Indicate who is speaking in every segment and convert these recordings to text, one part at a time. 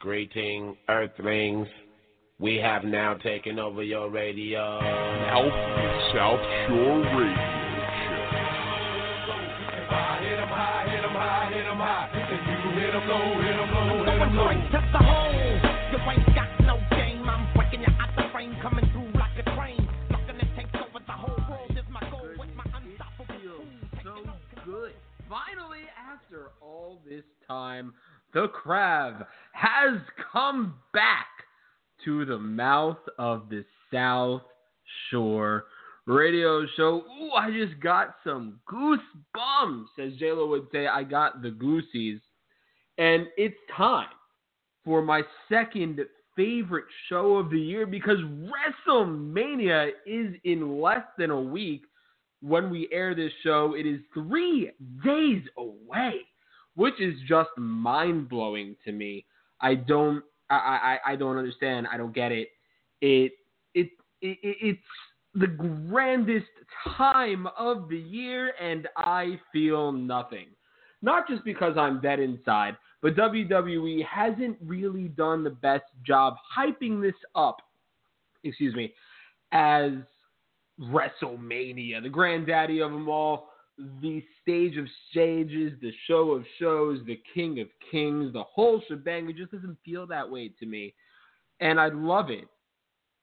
Speaker 1: Greeting, Earthlings. We have now taken over your radio.
Speaker 2: Now for the South Shore Radio
Speaker 3: Going straight to the hole. You ain't got no game. I'm breaking you out the frame, coming through like a train. Sucking and takes over the whole world is my goal with my unstoppable
Speaker 4: so good. Finally, after all this time, the Krav has come back to the mouth of the South Shore radio show. Ooh, I just got some goosebumps, as JLo would say. I got the goosies. And it's time for my second favorite show of the year because WrestleMania is in less than a week when we air this show. It is three days away, which is just mind blowing to me. I don't, I, I, I don't understand. I don't get it. It, it, it, it's the grandest time of the year, and I feel nothing. Not just because I'm dead inside, but WWE hasn't really done the best job hyping this up, excuse me, as WrestleMania, the granddaddy of them all, the stage of stages, the show of shows, the king of kings, the whole shebang. It just doesn't feel that way to me. And I'd love it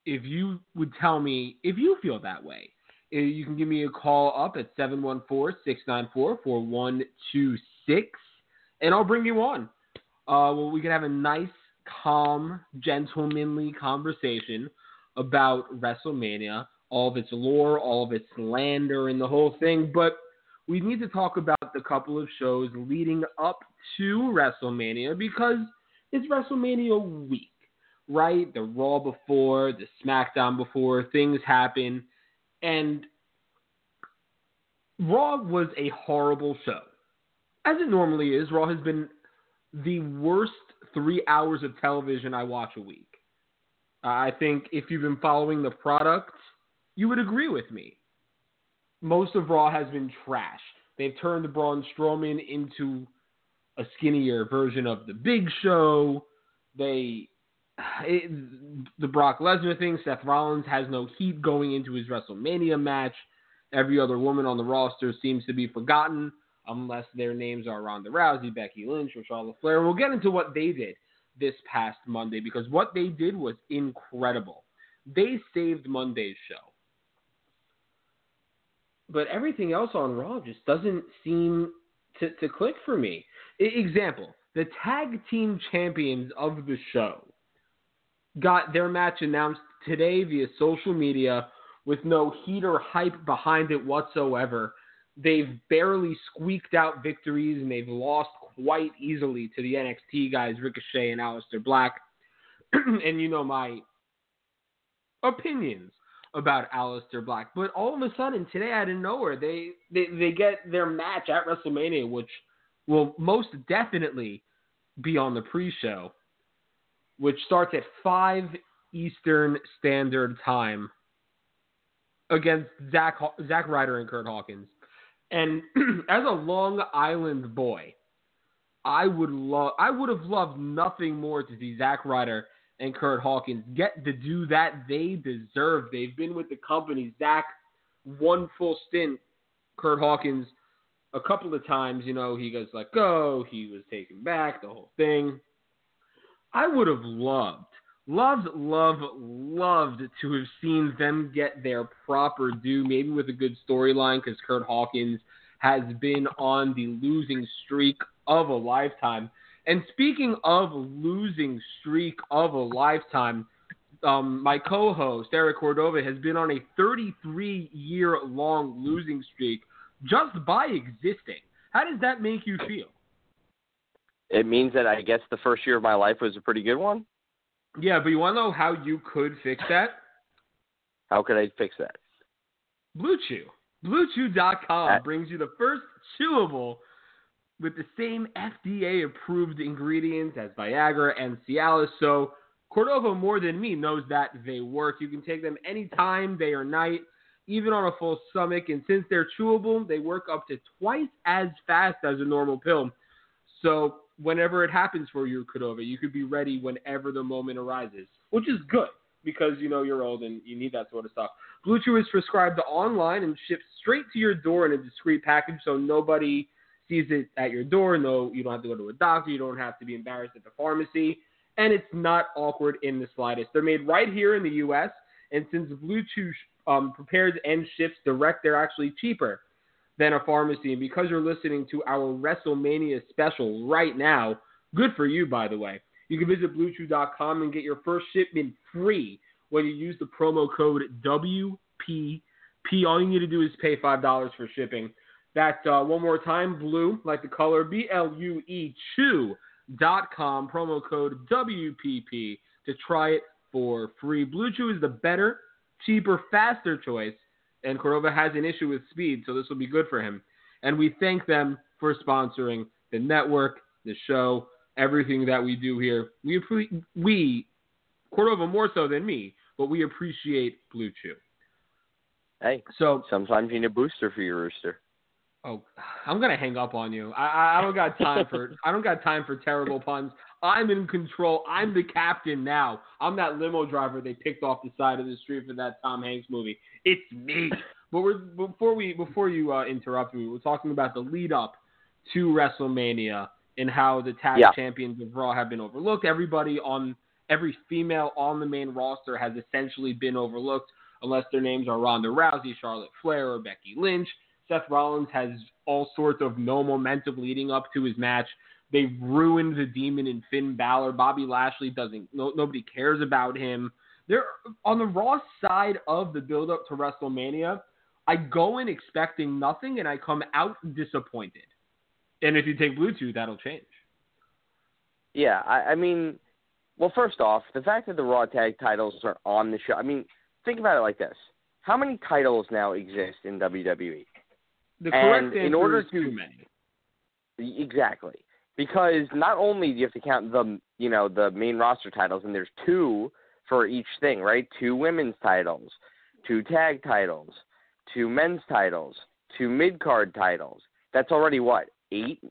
Speaker 4: if you would tell me if you feel that way. Uh, You can give me a call up at 714 694 4126 and I'll bring you on. Uh, well, we can have a nice, calm, gentlemanly conversation about WrestleMania, all of its lore, all of its slander, and the whole thing. But we need to talk about the couple of shows leading up to WrestleMania because it's WrestleMania week, right? The Raw before, the SmackDown before, things happen. And Raw was a horrible show as it normally is, Raw has been the worst three hours of television I watch a week. I think if you've been following the product, you would agree with me. Most of Raw has been trash. They've turned Braun Strowman into a skinnier version of the Big Show. They, it, the Brock Lesnar thing. Seth Rollins has no heat going into his WrestleMania match. Every other woman on the roster seems to be forgotten unless their names are Ronda Rousey, Becky Lynch, or Charlotte Flair. We'll get into what they did this past Monday because what they did was incredible. They saved Monday's show. But everything else on Raw just doesn't seem to, to click for me. Example the tag team champions of the show got their match announced today via social media with no heat or hype behind it whatsoever they've barely squeaked out victories and they've lost quite easily to the NXT guys, Ricochet and Aleister Black. and you know my opinions about Aleister Black. But all of a sudden, today out of nowhere, they, they, they get their match at WrestleMania, which will most definitely be on the pre show, which starts at 5 Eastern Standard Time against Zack, Zack Ryder and Kurt Hawkins. And as a Long Island boy, I would love I would have loved nothing more to see Zack Ryder and Kurt Hawkins get to do that they deserve. They've been with the company. Zack one full stint, Kurt Hawkins a couple of times, you know, he goes let go, he was taken back, the whole thing. I would have loved, loved, loved, loved to have seen them get their proper due, maybe with a good storyline, because Kurt Hawkins has been on the losing streak of a lifetime. And speaking of losing streak of a lifetime, um, my co-host Eric Cordova has been on a 33-year-long losing streak just by existing. How does that make you feel?
Speaker 5: It means that I guess the first year of my life was a pretty good one.
Speaker 4: Yeah, but you want to know how you could fix that?
Speaker 5: How could I fix that?
Speaker 4: Blue Chew. BlueChew.com
Speaker 5: At-
Speaker 4: brings you the first chewable with the same FDA approved ingredients as Viagra and Cialis. So Cordova, more than me, knows that they work. You can take them anytime, day or night, even on a full stomach. And since they're chewable, they work up to twice as fast as a normal pill. So whenever it happens for you, Cordova, you could be ready whenever the moment arises, which is good because you know you're old and you need that sort of stuff. Blue Chew is prescribed online and shipped straight to your door in a discreet package, so nobody sees it at your door. No, you don't have to go to a doctor. You don't have to be embarrassed at the pharmacy, and it's not awkward in the slightest. They're made right here in the U.S. And since Blue Chew um, prepares and ships direct, they're actually cheaper than a pharmacy. And because you're listening to our WrestleMania special right now, good for you, by the way. You can visit BlueChew.com and get your first shipment free when you use the promo code WPP. All you need to do is pay $5 for shipping. That's uh, one more time, blue, like the color, B L U E Chew.com, promo code WPP to try it for free. Blue Chew is the better, cheaper, faster choice, and Cordova has an issue with speed, so this will be good for him. And we thank them for sponsoring the network, the show, everything that we do here. We appre- we Cordova more so than me, but we appreciate Blue Chew.
Speaker 5: Hey,
Speaker 4: So
Speaker 5: sometimes you need a booster for your rooster.
Speaker 4: Oh, I'm gonna hang up on you. I, I, don't got time for I don't got time for terrible puns. I'm in control. I'm the captain now. I'm that limo driver they picked off the side of the street for that Tom Hanks movie. It's me. But we're before we before you uh, interrupt me, we're talking about the lead up to WrestleMania and how the tag
Speaker 5: Yeah.
Speaker 4: champions of Raw have been overlooked. Everybody on every female on the main roster has essentially been overlooked, unless their names are Ronda Rousey, Charlotte Flair, or Becky Lynch. Seth Rollins has all sorts of no momentum leading up to his match. They've ruined the Demon and Finn Balor. Bobby Lashley doesn't. No, nobody cares about him. They're on the Raw side of the build up to WrestleMania. I go in expecting nothing, and I come out disappointed. And if you take Blue Chew, that'll change.
Speaker 5: Yeah, I, I mean, well, first off, the fact that the Raw tag titles are on the show. I mean, think about it like this: How many titles now exist in WWE?
Speaker 4: The correct
Speaker 5: And
Speaker 4: answer
Speaker 5: in order
Speaker 4: is
Speaker 5: to-
Speaker 4: too many.
Speaker 5: Exactly. Because not only do you have to count the you know the main roster titles, and there's two for each thing, right? Two women's titles, two tag titles, two men's titles, two mid card titles. That's already what eight,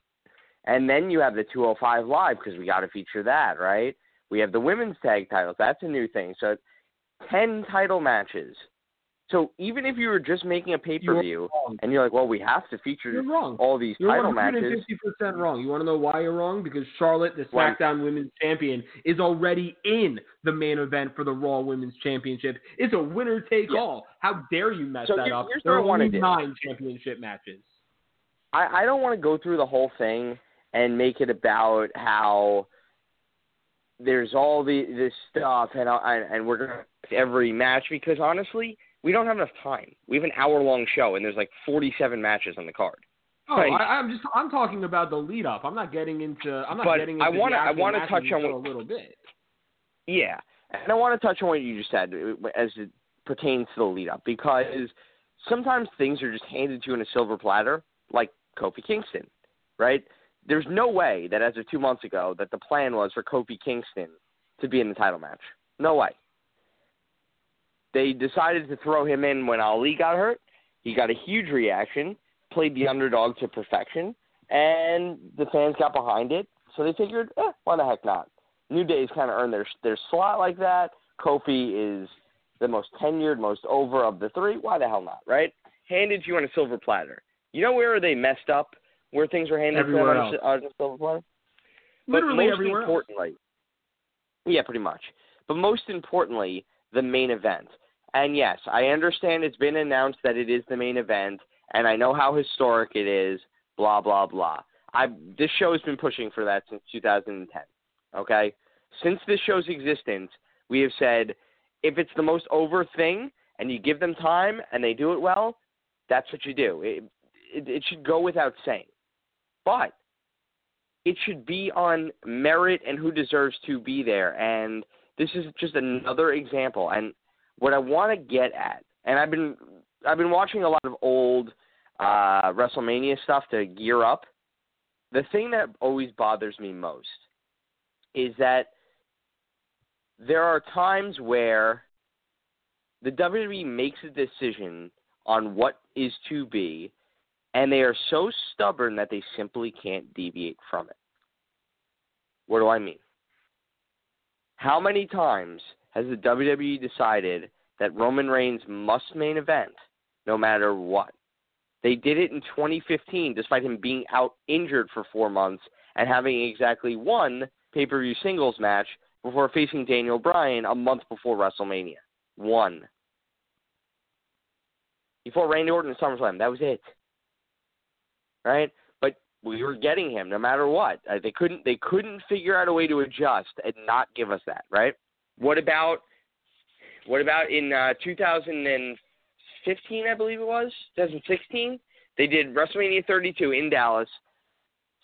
Speaker 5: and then you have the 205 live because we got to feature that, right? We have the women's tag titles. That's a new thing. So ten title matches. So even if you were just making a pay per view and you're like, well, we have to feature
Speaker 4: You're wrong.
Speaker 5: all these
Speaker 4: You're
Speaker 5: title matches.
Speaker 4: 150% wrong. You want to know why you're wrong? Because Charlotte, the? SmackDown Women's Champion, is already in the main event for the Raw Women's Championship. It's a winner take
Speaker 5: Yeah.
Speaker 4: all. How dare you mess
Speaker 5: So
Speaker 4: that
Speaker 5: here-
Speaker 4: up?
Speaker 5: here's
Speaker 4: There are only nine championship matches.
Speaker 5: I, I don't want to go through the whole thing and make it about how there's all the this stuff and I, and we're gonna every match because honestly we don't have enough time. We have an hour long show and there's like 47 matches on the card.
Speaker 4: Oh,
Speaker 5: Right.
Speaker 4: I, I'm just I'm talking about the lead up. I'm not getting into I'm not
Speaker 5: But
Speaker 4: getting into
Speaker 5: I wanna-
Speaker 4: the
Speaker 5: I wanna touch on what-
Speaker 4: a little bit.
Speaker 5: Yeah, and I want to touch on what you just said uh, as it pertains to the lead up because sometimes things are just handed to you in a silver platter, like Kofi Kingston, right? There's no way that as of two months ago that the plan was for Kofi Kingston to be in the title match. No way. They decided to throw him in when Ali got hurt. He got a huge reaction, played the underdog to perfection, and the fans got behind it. So they figured, eh, why the heck not? New Day's kind of earned their their slot like that. Kofi is the most tenured, most over of the three. Why the hell not, right? Handed to you on a silver platter. You know where they messed up? Where things were handed
Speaker 4: Everywhere
Speaker 5: to them on a, on a silver platter?
Speaker 4: Literally
Speaker 5: but most
Speaker 4: everywhere.
Speaker 5: importantly, yeah, pretty much. But most importantly, the main event. And yes, I understand it's been announced that it is the main event, and I know how historic it is. Blah blah blah. I this show has been pushing for that since 2010. Okay, since this show's existence, we have said if it's the most over thing and you give them time and they do it well, that's what you do. It, it, it should go without saying. But it should be on merit and who deserves to be there. And this is just another example. And what I want to get at, and I've been I've been watching a lot of old uh, WrestleMania stuff to gear up. The thing that always bothers me most is that there are times where the WWE makes a decision on what is to be, and they are so stubborn that they simply can't deviate from it. What do I mean? How many times has the WWE decided that Roman Reigns must main event no matter what? They did it in 2015 despite him being out injured for four months and having exactly one pay per view singles match before facing Daniel Bryan a month before WrestleMania. One. Fought Randy Orton in SummerSlam. That was it. Right? But we were getting him no matter what. Uh, they couldn't they couldn't figure out a way to adjust and not give us that, right? What about what about in uh 2015, I believe it was? 2016? They did WrestleMania 32 in Dallas.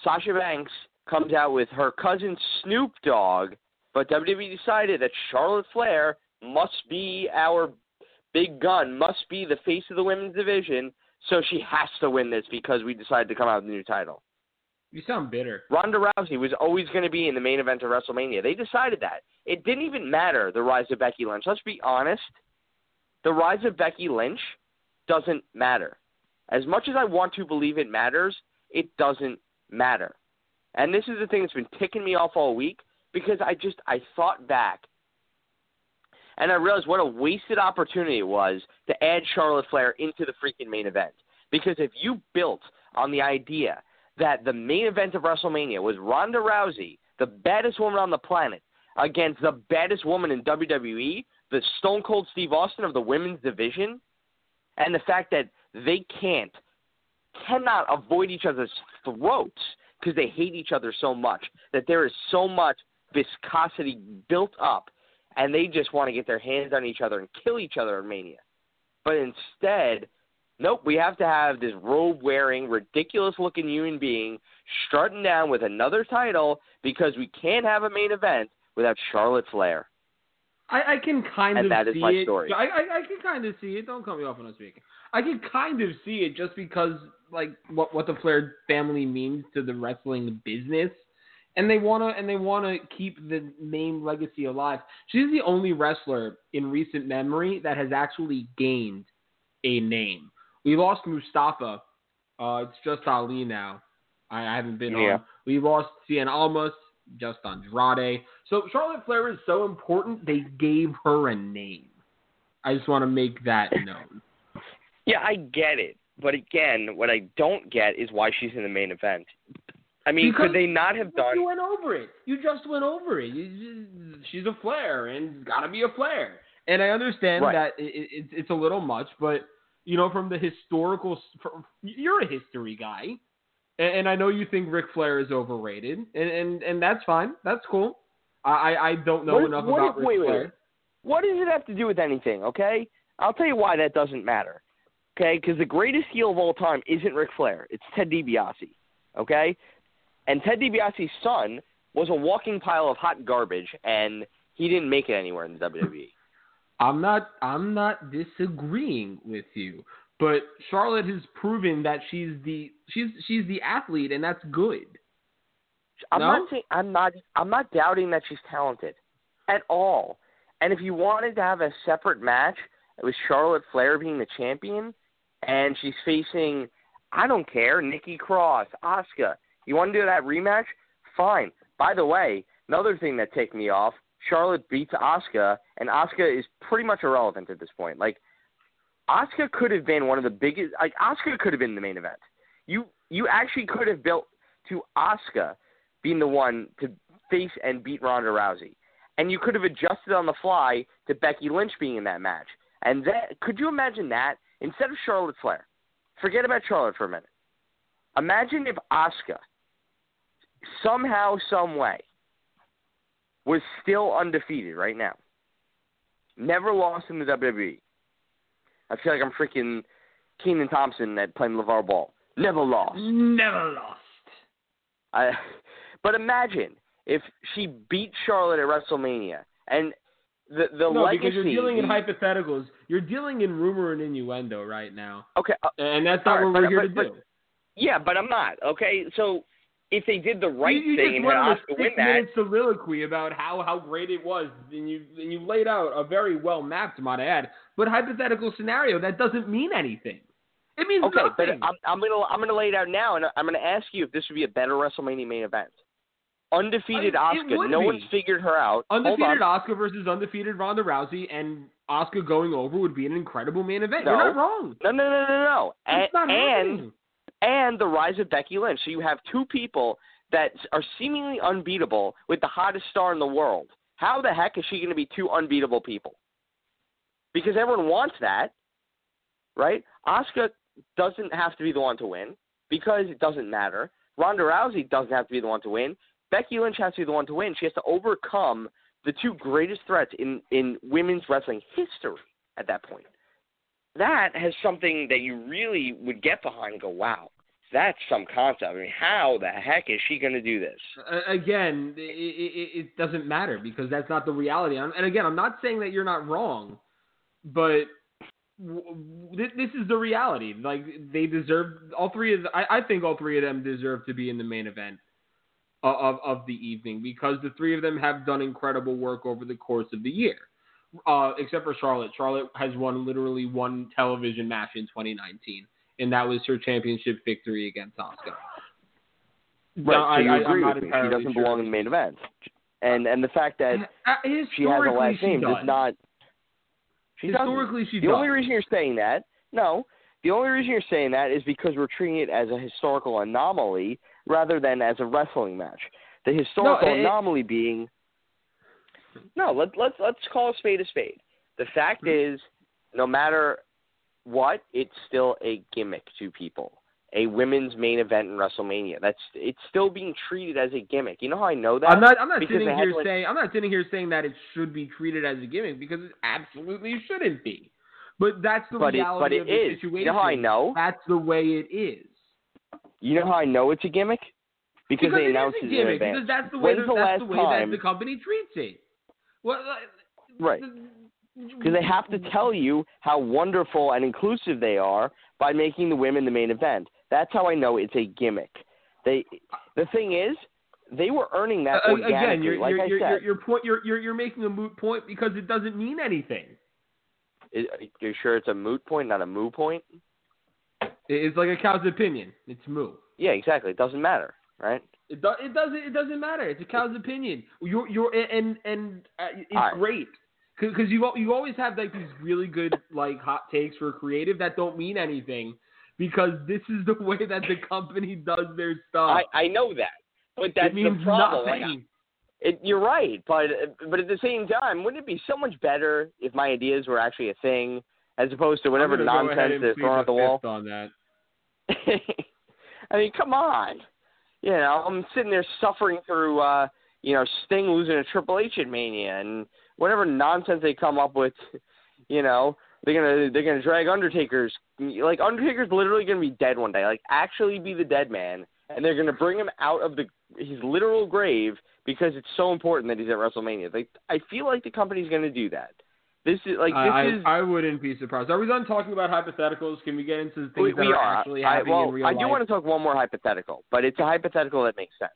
Speaker 5: Sasha Banks comes out with her cousin Snoop Dogg, but WWE decided that Charlotte Flair must be our big gun, must be the face of the women's division, so she has to win this because we decided to come out with a new title.
Speaker 4: You sound bitter.
Speaker 5: Ronda Rousey was always going to be in the main event of WrestleMania. They decided that. It didn't even matter the rise of Becky Lynch. Let's be honest. The rise of Becky Lynch doesn't matter. As much as I want to believe it matters, it doesn't matter. And this is the thing that's been ticking me off all week because I just I thought back and I realized what a wasted opportunity it was to add Charlotte Flair into the freaking main event. Because if you built on the idea that the main event of WrestleMania was Ronda Rousey, the baddest woman on the planet, against the baddest woman in WWE, the Stone Cold Steve Austin of the women's division, and the fact that they can't, cannot avoid each other's throats because they hate each other so much, that there is so much viscosity built up, and they just want to get their hands on each other and kill each other in Mania. But instead, nope, we have to have this robe wearing, ridiculous looking human being strutting down with another title because we can't have a main event without Charlotte Flair.
Speaker 4: I, I can kind of see
Speaker 5: And
Speaker 4: of
Speaker 5: that is
Speaker 4: see
Speaker 5: my
Speaker 4: it.
Speaker 5: story.
Speaker 4: I, I I can kind of see it. Don't cut me off when I'm speaking. I can kind of see it just because like what what the Flair family means to the wrestling business, and they wanna and they wanna keep the name legacy alive. She's the only wrestler in recent memory that has actually gained a name. We lost Mustafa. Uh, it's just Ali now. I, I haven't been
Speaker 5: Yeah.
Speaker 4: on. We lost Cien Almas, just Andrade. So Charlotte Flair is so important, they gave her a name. I just want to make that known.
Speaker 5: Yeah, I get it. But again, what I don't get is why she's in the main event. I mean,
Speaker 4: Because
Speaker 5: could they not have done
Speaker 4: You went over it. You just went over it. You- she's a Flair, and gotta be a Flair. And I understand
Speaker 5: Right.
Speaker 4: that it, it, it's a little much, but you know, from the historical, from, you're a history guy, and, and I know you think Ric Flair is overrated, and and, and that's fine. That's cool. I I don't know
Speaker 5: What-
Speaker 4: enough
Speaker 5: what-
Speaker 4: about Ric
Speaker 5: wait,
Speaker 4: Flair.
Speaker 5: wait. What does it have to do with anything, okay? I'll tell you why that doesn't matter. Okay? Because the greatest heel of all time isn't Ric Flair. It's Ted DiBiase. Okay? And Ted DiBiase's son was a walking pile of hot garbage, and he didn't make it anywhere in the. WWE.
Speaker 4: I'm not I'm not disagreeing with you, but Charlotte has proven that she's the she's she's the athlete, and that's good.
Speaker 5: I'm
Speaker 4: No?
Speaker 5: not saying I'm not I'm not doubting that she's talented at all. And if you wanted to have a separate match with Charlotte Flair being the champion and she's facing I don't care, Nikki Cross, Asuka. You want to do that rematch? Fine. By the way, another thing that ticked me off, Charlotte beats Asuka and Asuka is pretty much irrelevant at this point. Like Asuka could have been one of the biggest like Asuka could have been the main event. You you actually could have built to Asuka being the one to face and beat Ronda Rousey. And you could have adjusted on the fly to Becky Lynch being in that match. And that could you imagine that instead of Charlotte Flair? Forget about Charlotte for a minute. Imagine if Asuka somehow, some way, was still undefeated right now. Never lost in the WWE. I feel like I'm freaking Kenan Thompson at playing LeVar Ball. Never lost.
Speaker 4: Never lost.
Speaker 5: I, but imagine if she beat Charlotte at WrestleMania and the the
Speaker 4: no,
Speaker 5: legacy.
Speaker 4: because you're dealing in hypotheticals. You're dealing in rumor and innuendo right now,
Speaker 5: Okay, uh,
Speaker 4: and that's not
Speaker 5: All
Speaker 4: what we're
Speaker 5: but-
Speaker 4: here
Speaker 5: but-
Speaker 4: to do.
Speaker 5: yeah, but I'm not. Okay, so if they did the right
Speaker 4: you, you
Speaker 5: thing and had
Speaker 4: a six
Speaker 5: win that,
Speaker 4: minute soliloquy about how, how great it was, and you and you laid out a very well mapped, might I add, but hypothetical scenario that doesn't mean anything. It means
Speaker 5: okay, but. I'm I'm gonna I'm gonna lay it out now, and I'm gonna ask you if this would be a better WrestleMania main event. undefeated
Speaker 4: I- it
Speaker 5: No
Speaker 4: be.
Speaker 5: one's figured her out.
Speaker 4: Undefeated. Asuka versus undefeated Ronda Rousey, and Asuka going over would be an incredible main event.
Speaker 5: No.
Speaker 4: You're not wrong.
Speaker 5: No, no, no, no, no. And,
Speaker 4: It's not
Speaker 5: and. And the rise of Becky Lynch. So you have two people that are seemingly unbeatable with the hottest star in the world. How the heck is she going to be two unbeatable people? Because everyone wants that, right? Asuka doesn't have to be the one to win because it doesn't matter. Ronda Rousey doesn't have to be the one to win. Becky Lynch has to be the one to win. She has to overcome the two greatest threats in, in women's wrestling history at that point. That has something that you really would get behind and go, wow, that's some concept. I mean, how the heck is she going to do this?
Speaker 4: Uh, again, it, it, it doesn't matter because that's not the reality. I'm- And again, I'm not saying that you're not wrong, but w- this, is the reality. Like they deserve all three of. The, I, I think all three of them deserve to be in the main event of of the evening because the three of them have done incredible work over the course of the year. Uh, except for Charlotte. Charlotte has won literally one television match in 2019, and that was her championship victory against Asuka.
Speaker 5: Right,
Speaker 4: No, I-
Speaker 5: you
Speaker 4: I- I'm
Speaker 5: agree with me. She doesn't
Speaker 4: sure.
Speaker 5: belong in the main event. And and the fact that
Speaker 4: Uh,
Speaker 5: she has a last name
Speaker 4: does.
Speaker 5: does not. She doesn't.
Speaker 4: Historically, she
Speaker 5: The
Speaker 4: does.
Speaker 5: only reason you're saying that, no, the only reason you're saying that is because we're treating it as a historical anomaly rather than as a wrestling match. The historical
Speaker 4: it-
Speaker 5: anomaly being, no, let, let's let's call a spade a spade. The fact
Speaker 4: Hmm.
Speaker 5: is, no matter what, it's still a gimmick to people. A women's main event in WrestleMania. That's it's still being treated as a gimmick. You know how I know that?
Speaker 4: I'm not. I'm not
Speaker 5: Because
Speaker 4: sitting here
Speaker 5: like-
Speaker 4: saying. I'm not sitting here saying that it should be treated as a gimmick because it absolutely shouldn't be. But that's the
Speaker 5: but it
Speaker 4: reality
Speaker 5: but it
Speaker 4: of the
Speaker 5: is.
Speaker 4: situation.
Speaker 5: You know how I know?
Speaker 4: That's the way it is.
Speaker 5: You know how I know it's a gimmick? Because,
Speaker 4: because
Speaker 5: they
Speaker 4: it
Speaker 5: announced
Speaker 4: a
Speaker 5: it in
Speaker 4: gimmick.
Speaker 5: advance.
Speaker 4: Because that's the way.
Speaker 5: When's the last
Speaker 4: the way
Speaker 5: time-
Speaker 4: that the company treats it. Well,
Speaker 5: Right. Because they have to tell you how wonderful and inclusive they are by making the women the main event. That's how I know it's a gimmick. They, the thing is, they were earning that
Speaker 4: Uh,
Speaker 5: organically.
Speaker 4: again, you're,
Speaker 5: like
Speaker 4: you're,
Speaker 5: I
Speaker 4: you're,
Speaker 5: said,
Speaker 4: you're, you're, point, you're, you're, you're making a moot point because it doesn't mean anything.
Speaker 5: Is- you're sure it's a moot point, not a moo point?
Speaker 4: It's like a cow's opinion. It's moo.
Speaker 5: Yeah, exactly. It doesn't matter, right?
Speaker 4: It, do, it doesn't. It doesn't matter. It's a cow's opinion. You're you're and and uh, it's
Speaker 5: right.
Speaker 4: great because you you always have like these really good like hot takes for creative that don't mean anything because this is the way that the company does their stuff.
Speaker 5: I I know that, but that's
Speaker 4: means
Speaker 5: the problem.
Speaker 4: Nothing.
Speaker 5: It, you're right, but but at the same time, wouldn't it be so much better if my ideas were actually a thing, as opposed to whatever
Speaker 4: I'm gonna go ahead
Speaker 5: nonsense they're throwing
Speaker 4: the
Speaker 5: at the wall?
Speaker 4: on that.
Speaker 5: I mean, come on. You know, I'm sitting there suffering through, uh, you know, Sting losing to Triple H at Mania and whatever nonsense they come up with. You know, they're gonna they're gonna drag Undertaker's like Undertaker's literally gonna be dead one day, like actually be the dead man, and they're gonna bring him out of the his literal grave because it's so important that he's at WrestleMania. Like, I feel like the company's gonna do that. This is like this
Speaker 4: I,
Speaker 5: is.
Speaker 4: I I wouldn't be surprised. Are we done talking about hypotheticals? Can we get into the things
Speaker 5: we,
Speaker 4: that
Speaker 5: we
Speaker 4: are,
Speaker 5: are.
Speaker 4: actually
Speaker 5: I,
Speaker 4: happening
Speaker 5: well,
Speaker 4: in real life?
Speaker 5: I
Speaker 4: life?
Speaker 5: do want to talk one more hypothetical, but it's a hypothetical that makes sense.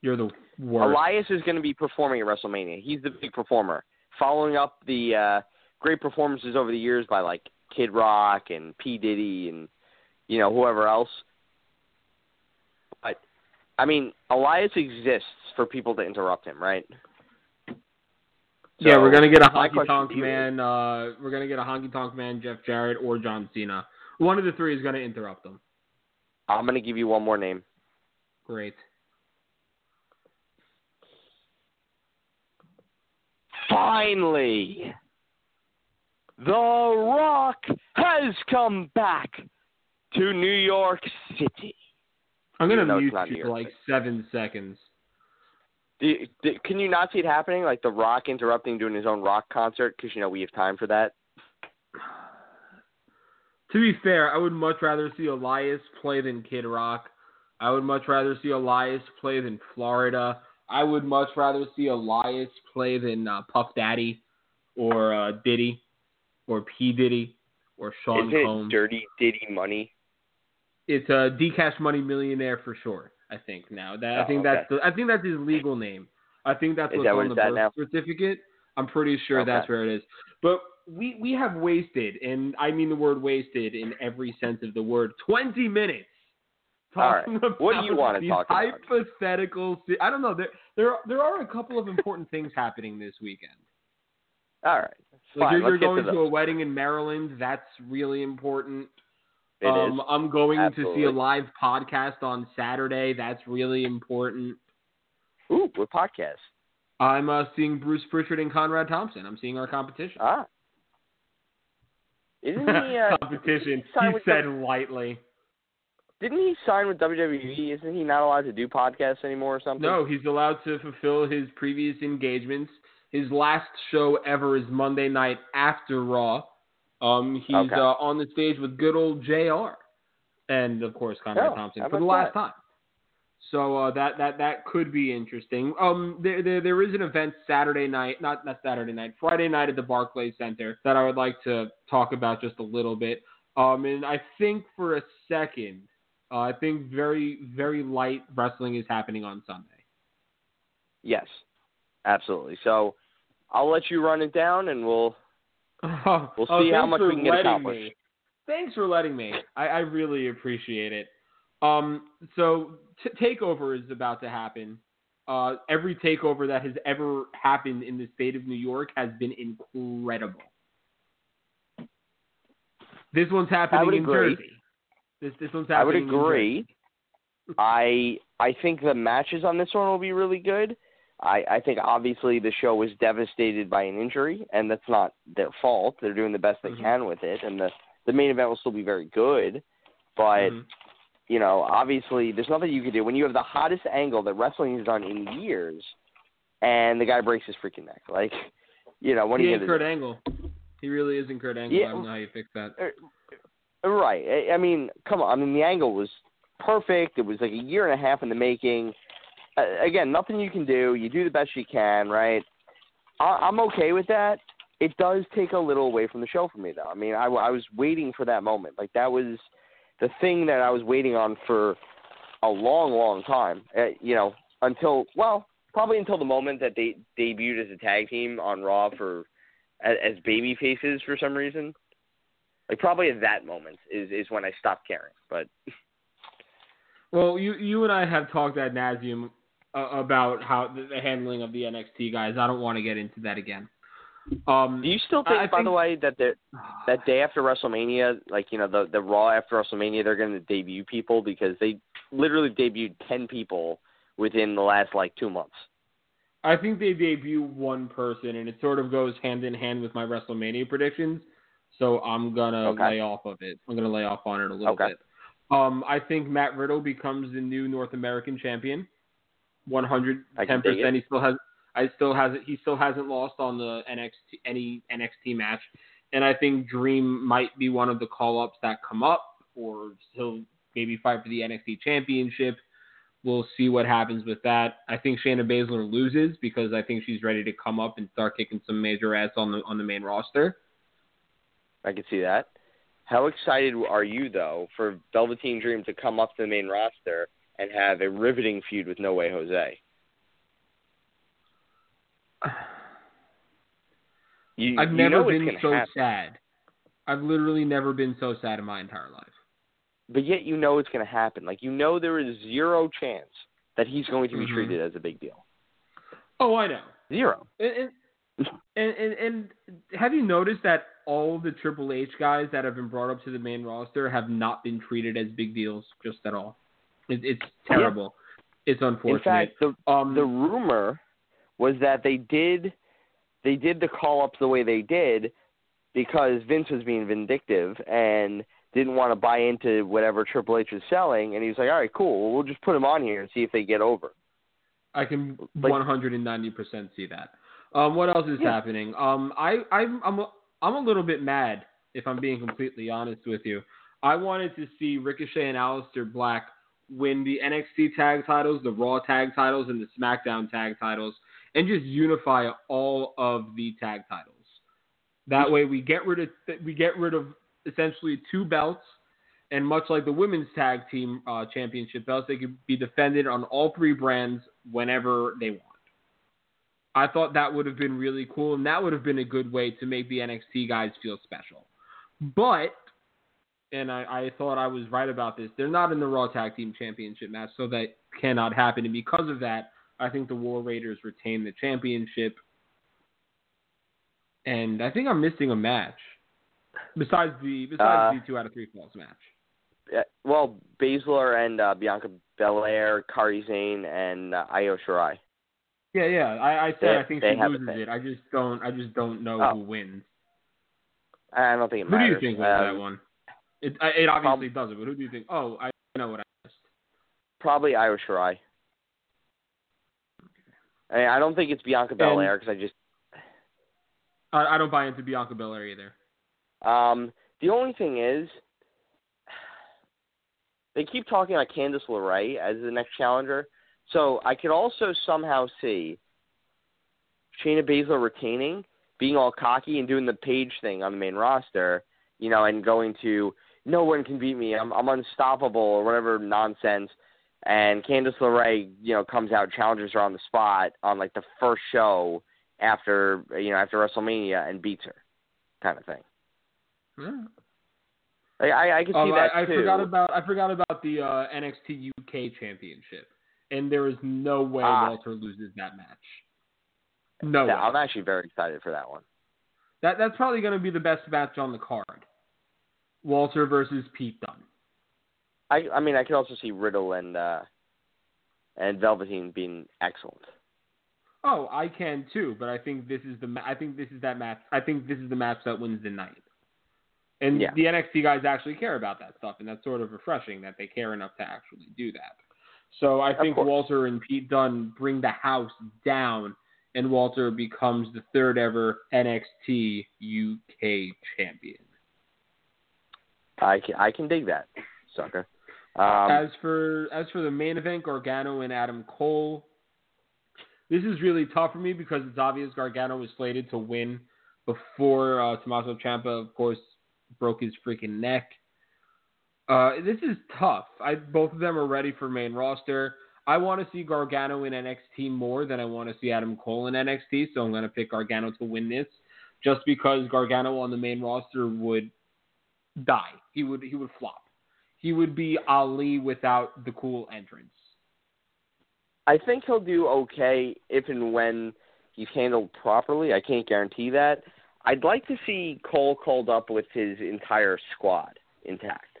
Speaker 4: You're the worst.
Speaker 5: Elias is going to be performing at WrestleMania. He's the big performer, following up the uh, great performances over the years by like Kid Rock and P Diddy and you know whoever else. But I mean, Elias exists for people to interrupt him, right?
Speaker 4: Yeah, we're gonna get a honky tonk
Speaker 5: to you is-
Speaker 4: man. Uh, we're gonna get a honky tonk man, Jeff Jarrett or John Cena. One of the three is gonna interrupt them.
Speaker 5: I'm going to give you one more name.
Speaker 4: Great.
Speaker 5: Finally, The Rock has come back to New York City.
Speaker 4: I'm gonna
Speaker 5: Even though it's
Speaker 4: mute you for like seven seconds.
Speaker 5: Do, do, can you not see it happening? Like The Rock interrupting doing his own rock concert because you know we have time for that.
Speaker 4: To be fair, I would much rather see Elias play than Kid Rock. I would much rather see Elias play than Flo Rida. I would much rather see Elias play than uh, Puff Daddy or uh, Diddy or P Diddy or Sean
Speaker 5: Is it. Dirty Diddy Money?
Speaker 4: It's a D Cash Money Millionaire for sure. I think now that I
Speaker 5: Oh,
Speaker 4: think
Speaker 5: okay.
Speaker 4: that's the, I think that's his legal name. I think that's
Speaker 5: Is
Speaker 4: what's
Speaker 5: that
Speaker 4: on the birth
Speaker 5: now?
Speaker 4: certificate. I'm pretty sure
Speaker 5: Okay.
Speaker 4: that's where it is. But we we have wasted, and I mean the word wasted in every sense of the word, 20 minutes
Speaker 5: All right.
Speaker 4: talking about
Speaker 5: What do you wanna
Speaker 4: these
Speaker 5: talk about?
Speaker 4: hypothetical. I don't know. There, there, there are a couple of important things happening this weekend.
Speaker 5: All right.
Speaker 4: Like
Speaker 5: Fine.
Speaker 4: you're, you're going
Speaker 5: to
Speaker 4: to, a wedding in Maryland. That's really important. Um, I'm going to see a live podcast on Saturday. That's really important.
Speaker 5: Ooh, what podcast?
Speaker 4: I'm uh, seeing Bruce Pritchard and Conrad Thompson. I'm seeing our competition.
Speaker 5: Ah. Isn't he? Uh,
Speaker 4: competition. He
Speaker 5: with
Speaker 4: said lightly.
Speaker 5: Didn't he sign with WWE? Isn't he not allowed to do podcasts anymore or something?
Speaker 4: No, he's allowed to fulfill his previous engagements. His last show ever is Monday night after Raw. Um, he's
Speaker 5: Okay.
Speaker 4: uh, on the stage with good old Jr. and of course Conrad
Speaker 5: Oh,
Speaker 4: Thompson for the last
Speaker 5: that?
Speaker 4: time. So uh, that that that could be interesting. Um, there, there there is an event Saturday night, not not Saturday night, Friday night at the Barclays Center that I would like to talk about just a little bit. Um, and I think for a second, uh, I think very very light wrestling is happening on Sunday.
Speaker 5: Yes, absolutely. So I'll let you run it down, and we'll
Speaker 4: Oh,
Speaker 5: We'll
Speaker 4: oh,
Speaker 5: see how
Speaker 4: thanks
Speaker 5: much we can get
Speaker 4: letting
Speaker 5: accomplished.
Speaker 4: me. Thanks for letting me. I, I really appreciate it. Um, so t- takeover is about to happen. Uh, every takeover that has ever happened in the state of New York has been incredible. This one's happening in
Speaker 5: agree.
Speaker 4: Jersey. This this one's happening.
Speaker 5: I would agree.
Speaker 4: Jersey.
Speaker 5: I I think the matches on this one will be really good. I, I think obviously the show was devastated by an injury, and that's not their fault. They're doing the best they
Speaker 4: Mhm.
Speaker 5: can with it, and the the main event will still be very good. But
Speaker 4: Mhm.
Speaker 5: you know, obviously, there's nothing you can do when you have the hottest angle that wrestling has done in years, and the guy breaks his freaking neck. Like, you know, when
Speaker 4: he ain't Kurt Angle. He really isn't Kurt Angle.
Speaker 5: Yeah.
Speaker 4: I don't know how you fix that.
Speaker 5: Right. I- I mean, come on. I mean, the angle was perfect. It was like a year and a half in the making. Uh, again, nothing you can do. You do the best you can, right? I- I'm okay with that. It does take a little away from the show for me, though. I mean, I was waiting for that moment. Like that was the thing that I was waiting on for a long, long time. Uh, you know, until well, probably until the moment that they debuted as a tag team on Raw for as, as baby faces for some reason. Like probably at that moment is is when I stopped caring. But
Speaker 4: Well, you you and I have talked ad nauseum uh, about how the, the handling of the NXT guys. I don't want to get into that again. Um,
Speaker 5: do you still think,
Speaker 4: I
Speaker 5: by
Speaker 4: think-
Speaker 5: the way, that the that day after WrestleMania, like you know the the Raw after WrestleMania, they're going to debut people because they literally debuted ten people within the last like two months.
Speaker 4: I think they debut one person, and it sort of goes hand in hand with my WrestleMania predictions. So I'm gonna
Speaker 5: Okay.
Speaker 4: lay off of it. I'm gonna lay off on it a little
Speaker 5: Okay.
Speaker 4: bit. Um, I think Matt Riddle becomes the new North American champion. One hundred
Speaker 5: I
Speaker 4: ten
Speaker 5: can dig
Speaker 4: percent. He still has. I still has. He still hasn't lost on the NXT any NXT match, and I think Dream might be one of the call ups that come up, or he'll maybe fight for the NXT championship. We'll see what happens with that. I think Shayna Baszler loses because I think she's ready to come up and start kicking some major ass on the on the main roster.
Speaker 5: I can see that. How excited are you though for Velveteen Dream to come up to the main roster and have a riveting feud with No Way Jose? You,
Speaker 4: I've never been so
Speaker 5: happen.
Speaker 4: sad. I've literally never been so sad in my entire life.
Speaker 5: but yet you know it's going to happen. Like you know there is zero chance that he's going to be
Speaker 4: Mhm.
Speaker 5: treated as a big deal.
Speaker 4: Oh, I know.
Speaker 5: Zero.
Speaker 4: And, and, and, and, and have you noticed that all the Triple H guys that have been brought up to the main roster have not been treated as big deals just at all? It, it's terrible. It's unfortunate.
Speaker 5: In fact, the
Speaker 4: um,
Speaker 5: the rumor was that they did they did the call ups the way they did because Vince was being vindictive and didn't want to buy into whatever Triple H was selling, and he was like, "All right, cool. Well, just put them on here and see if they get over."
Speaker 4: I can
Speaker 5: Like-
Speaker 4: 190% see that. Um, what else is
Speaker 5: Yeah.
Speaker 4: happening? Um, I, I'm, I'm, a, I'm a little bit mad if I'm being completely honest with you. I wanted to see Ricochet and Aleister Black win the NXT tag titles, the Raw tag titles, and the SmackDown tag titles, and just unify all of the tag titles. That way, we get rid of we get rid of essentially two belts, and much like the women's tag team uh, championship belts, they could be defended on all three brands whenever they want. I thought that would have been really cool, and that would have been a good way to make the NXT guys feel special. But and I, I thought I was right about this. They're not in the Raw Tag Team Championship match, so that cannot happen. And because of that, I think the War Raiders retain the championship. And I think I'm missing a match besides the besides
Speaker 5: Uh,
Speaker 4: the two out of three falls match.
Speaker 5: Yeah, well, Baszler and uh, Bianca Belair, Kairi Sane, and uh, Io Shirai.
Speaker 4: Yeah, yeah. I, I said
Speaker 5: They-
Speaker 4: I think
Speaker 5: they
Speaker 4: she loses it. I just don't. I just don't know
Speaker 5: Oh.
Speaker 4: who wins.
Speaker 5: I don't think it matters.
Speaker 4: Who do you think wins
Speaker 5: Um,
Speaker 4: that one? It it obviously doesn't. But who do you think? Oh, I know what I missed.
Speaker 5: Probably Io Shirai. I, mean, I don't think it's Bianca Belair because I just
Speaker 4: I, I don't buy into Bianca Belair either.
Speaker 5: Um, the only thing is, they keep talking about Candice LeRae as the next challenger. So I could also somehow see Shayna Baszler retaining, being all cocky and doing the page thing on the main roster, you know, and going to no one can beat me, I'm I'm unstoppable or whatever nonsense. And Candice LeRae, you know, comes out, challenges her on the spot on like the first show after you know after WrestleMania and beats her, kind of thing.
Speaker 4: Yeah.
Speaker 5: Like, I I can see
Speaker 4: Oh,
Speaker 5: that
Speaker 4: I, I
Speaker 5: too.
Speaker 4: forgot about I forgot about the uh, NXT UK Championship, and there is no way
Speaker 5: Ah.
Speaker 4: Walter loses that match. No.
Speaker 5: I'm actually very excited for that one.
Speaker 4: That that's probably going to be the best match on the card. Walter versus Pete Dunne.
Speaker 5: I I mean I could also see Riddle and uh and Velveteen being excellent.
Speaker 4: Oh, I can too, but I think this is the I think this is that match. I think this is the match that wins the night. And
Speaker 5: Yeah.
Speaker 4: the NXT guys actually care about that stuff, and that's sort of refreshing that they care enough to actually do that. So I
Speaker 5: Of
Speaker 4: think
Speaker 5: course.
Speaker 4: Walter and Pete Dunne bring the house down, and Walter becomes the third ever NXT UK champion.
Speaker 5: I can I can dig that, sucker. Um,
Speaker 4: as for as for the main event, Gargano and Adam Cole. This is really tough for me because it's obvious Gargano was slated to win before uh, Tommaso Ciampa, of course, broke his freaking neck. Uh, this is tough. I both of them are ready for main roster. I want to see Gargano in NXT more than I want to see Adam Cole in NXT, so I'm going to pick Gargano to win this, just because Gargano on the main roster would die. He would he would flop. He would be Ali without the cool entrance.
Speaker 5: I think he'll do okay if and when he's handled properly. I can't guarantee that. I'd like to see Cole called up with his entire squad intact.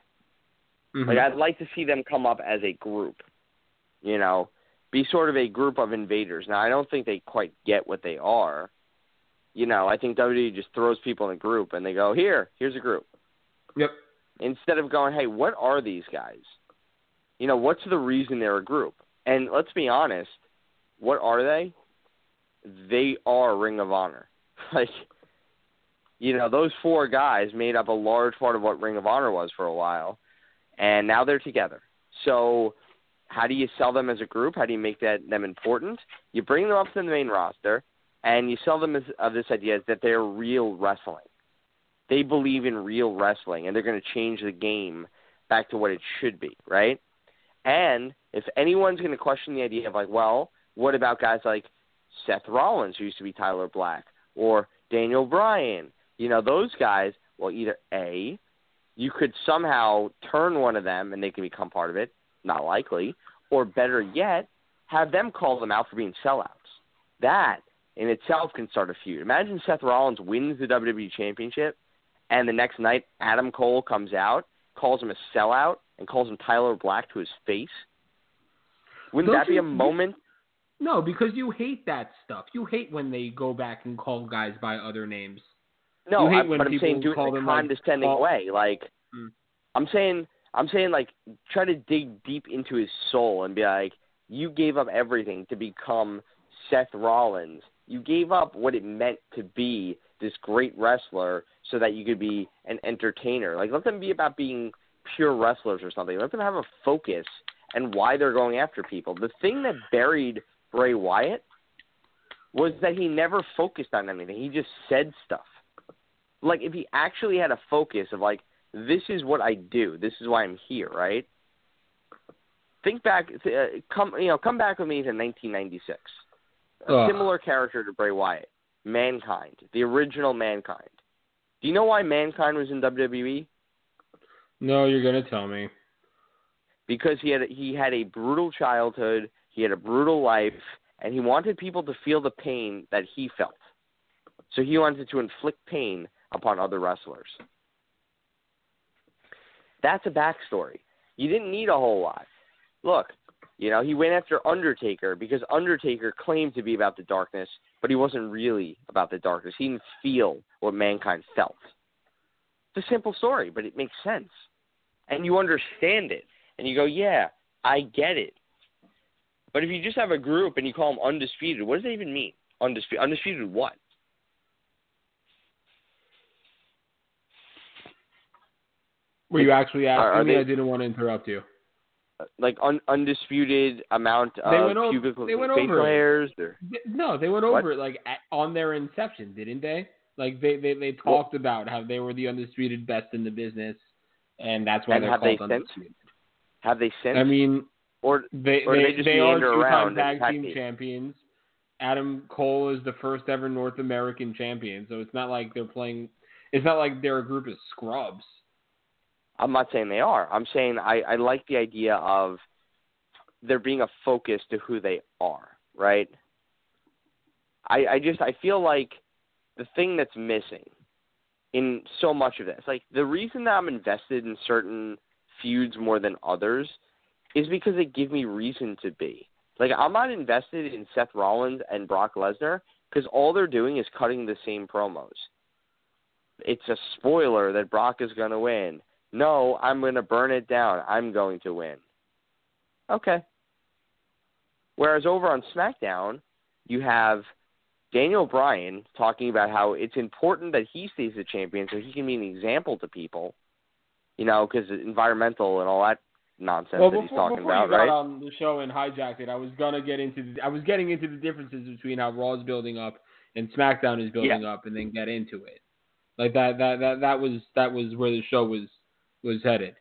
Speaker 4: Mhm.
Speaker 5: Like I'd like to see them come up as a group. You know, be sort of a group of invaders. Now I don't think they quite get what they are. You know, I think WWE just throws people in a group and they go, "Here, here's a group."
Speaker 4: Yep.
Speaker 5: Instead of going, "Hey, what are these guys?" You know, what's the reason they're a group? And let's be honest, what are they? They are Ring of Honor. Like you know, those four guys made up a large part of what Ring of Honor was for a while, and now they're together. So, how do you sell them as a group? How do you make that them important? You bring them up to the main roster, and you sell them as, of this idea that they're real wrestling. They believe in real wrestling, and they're going to change the game back to what it should be, right? And if anyone's going to question the idea of like, well, what about guys like Seth Rollins, who used to be Tyler Black, or Daniel Bryan? You know, those guys. Well, either a, you could somehow turn one of them and they can become part of it. Not likely. Or better yet, have them call them out for being sellouts. That in itself can start a feud. Imagine Seth Rollins wins the WWE Championship, and the next night Adam Cole comes out, calls him a sellout, and calls him Tyler Black to his face. Wouldn't
Speaker 4: Don't
Speaker 5: that be
Speaker 4: you-
Speaker 5: a moment?
Speaker 4: No, because you hate that stuff. You hate when they go back and call guys by other names.
Speaker 5: No,
Speaker 4: You hate
Speaker 5: I,
Speaker 4: when
Speaker 5: but I'm saying do it in a
Speaker 4: them, like,
Speaker 5: condescending way. Like
Speaker 4: Mm.
Speaker 5: I'm saying, I'm saying like try to dig deep into his soul and be like, you gave up everything to become Seth Rollins. You gave up what it meant to be this great wrestler so that you could be an entertainer. Like let them be about being pure wrestlers or something. Let them have a focus and why they're going after people. The thing that buried Bray Wyatt was that he never focused on anything. He just said stuff. Like if he actually had a focus of like this is what I do. This is why I'm here, right? Think back, uh, come you know, come back with me to 1996. A similar character to Bray Wyatt, Mankind, the original Mankind. Do you know why Mankind was in WWE?
Speaker 4: No, you're gonna tell me.
Speaker 5: because he had he had a brutal childhood, he had a brutal life, and he wanted people to feel the pain that he felt. So he wanted to inflict pain upon other wrestlers. That's a backstory. You didn't need a whole lot. Look, you know, he went after Undertaker because Undertaker claimed to be about the darkness, but he wasn't really about the darkness. He didn't feel what mankind felt. It's a simple story, but it makes sense. And you understand it. And you go, yeah, I get it. But if you just have a group and you call them undisputed, what does that even mean? Undisputed, undisputed what?
Speaker 4: Were you actually asking
Speaker 5: Are- are
Speaker 4: me?
Speaker 5: they-
Speaker 4: I didn't want to interrupt you.
Speaker 5: Like un- undisputed amount
Speaker 4: They
Speaker 5: of
Speaker 4: went o-
Speaker 5: cubicle
Speaker 4: they went
Speaker 5: facial
Speaker 4: over
Speaker 5: hairs? Or,
Speaker 4: No, they went
Speaker 5: What?
Speaker 4: over it like at, on their inception, didn't they? Like they they, they talked about how they were the undisputed best in the business, and that's why
Speaker 5: And
Speaker 4: they're
Speaker 5: have they
Speaker 4: called
Speaker 5: since?
Speaker 4: undisputed.
Speaker 5: have they since?
Speaker 4: I mean,
Speaker 5: or
Speaker 4: they
Speaker 5: Or
Speaker 4: they,
Speaker 5: they just
Speaker 4: they are two-time tag team
Speaker 5: team?
Speaker 4: champions. Adam Cole is the first ever North American champion, so it's not like they're playing. It's not like they're a group of scrubs.
Speaker 5: I'm not saying they are. I'm saying I, I like the idea of there being a focus to who they are, right? I, I just I feel like the thing that's missing in so much of this, like the reason that I'm invested in certain feuds more than others is because they give me reason to be. Like I'm not invested in Seth Rollins and Brock Lesnar because all they're doing is cutting the same promos. It's a spoiler that Brock is going to win. No, I'm going to burn it down. I'm going to win. Okay. Whereas over on SmackDown, you have Daniel Bryan talking about how it's important that he stays the champion so he can be an example to people, you know, because environmental and all that nonsense
Speaker 4: well,
Speaker 5: that he's talking
Speaker 4: before
Speaker 5: about,
Speaker 4: you got
Speaker 5: right?
Speaker 4: on the show and hijacked it, I was gonna get into the, I was getting into the differences between how Raw is building up and SmackDown is building up, and then get into it. Like that that that that was that was where the show was was headed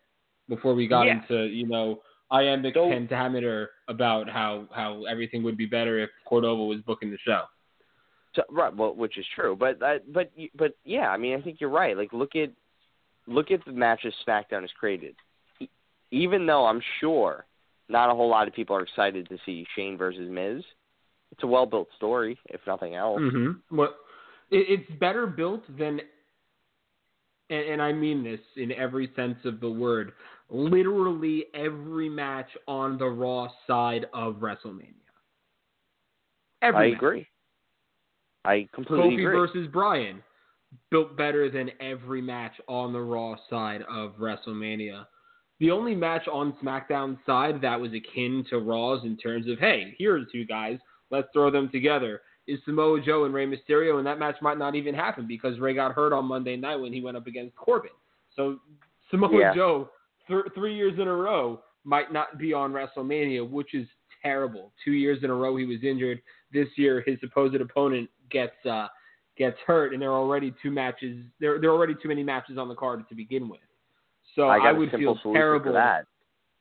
Speaker 4: before we got
Speaker 5: Yeah.
Speaker 4: into you know iambic
Speaker 5: So-
Speaker 4: pentameter about how how everything would be better if Cordova was booking the show.
Speaker 5: So, right, well, which is true, but uh, but but yeah, I mean, I think you're right. Like, look at look at the matches SmackDown has created. Even though I'm sure not a whole lot of people are excited to see Shane versus Miz, it's a well built story, if nothing else.
Speaker 4: Mm-hmm. Well, it's better built than, and, and I mean this in every sense of the word. Literally every match on the Raw side of WrestleMania. Every
Speaker 5: I
Speaker 4: match.
Speaker 5: agree. I completely
Speaker 4: Kofi
Speaker 5: agree.
Speaker 4: versus Bryan built better than every match on the Raw side of WrestleMania. The only match on SmackDown side that was akin to Raw's in terms of hey, here are two guys, let's throw them together is Samoa Joe and Rey Mysterio, and that match might not even happen because Rey got hurt on Monday night when he went up against Corbin. So Samoa
Speaker 5: Yeah.
Speaker 4: Joe, th- three years in a row, might not be on WrestleMania, which is terrible. Two years in a row he was injured. This year his supposed opponent gets uh, gets hurt, and there are already two matches. There there are already too many matches on the card to begin with. So
Speaker 5: I a
Speaker 4: would feel terrible.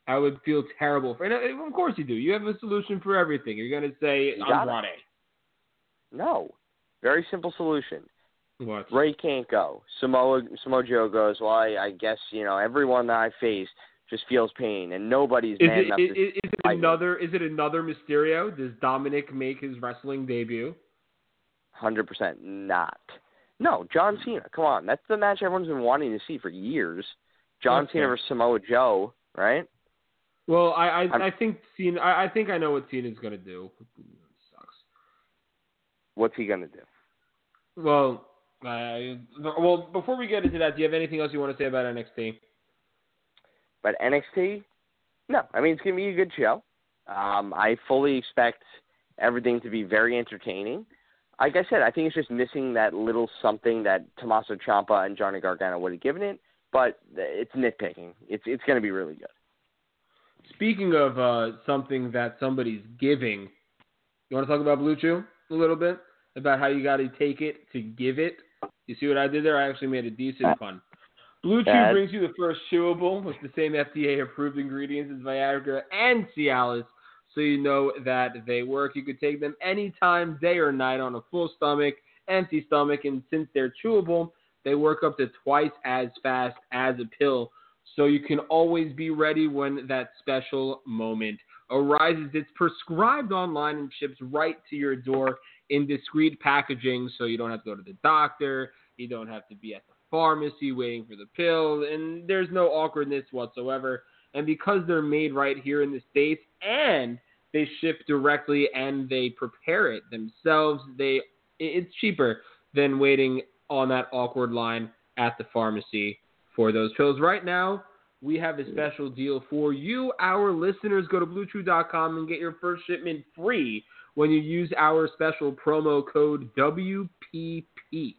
Speaker 4: I would feel terrible. For, and uh, of course you do. You have a solution for everything. You're going to say
Speaker 5: got it. No, very simple solution.
Speaker 4: What?
Speaker 5: Rey can't go. Samoa Samoa Joe goes. Well, I, I guess you know everyone that I face just feels pain, and nobody's
Speaker 4: Is
Speaker 5: man
Speaker 4: it,
Speaker 5: enough
Speaker 4: is,
Speaker 5: to
Speaker 4: is it
Speaker 5: fight me.
Speaker 4: another? Is it another Mysterio? Does Dominic make his wrestling debut?
Speaker 5: Hundred percent not. No, John Cena. Come on, that's the match everyone's been wanting to see for years. John
Speaker 4: Okay.
Speaker 5: Cena versus Samoa Joe, right?
Speaker 4: Well, I I,
Speaker 5: I'm-
Speaker 4: I think Cena. I, I think I know what Cena's going to do.
Speaker 5: What's he gonna do?
Speaker 4: Well, I, well, before we get into that, do you have anything else you want to say about NXT?
Speaker 5: But NXT, no. I mean, it's gonna be a good show. Um, I fully expect everything to be very entertaining. Like I said, I think it's just missing that little something that Tommaso Ciampa and Johnny Gargano would have given it. But it's nitpicking. It's it's gonna be really good.
Speaker 4: Speaking of uh, something that somebody's giving, you want to talk about Blue Chew a little bit about how you got to take it to give it. You see what I did there? I actually made a decent pun. Blue Chew brings you the first chewable with the same FDA-approved ingredients as Viagra and Cialis, so you know that they work. You could take them anytime, day or night, on a full stomach, empty stomach, and since they're chewable, they work up to twice as fast as a pill. so you can always be ready when that special moment arises. It's prescribed online and ships right to your door in discreet packaging, so you don't have to go to the doctor, you don't have to be at the pharmacy waiting for the pill, and there's no awkwardness whatsoever. And because they're made right here in the States and they ship directly and they prepare it themselves, they it's cheaper than waiting on that awkward line at the pharmacy for those pills. Right now, we have a mm. special deal for you, our listeners. Go to BlueChew.com and get your first shipment free when you use our special promo code WPP.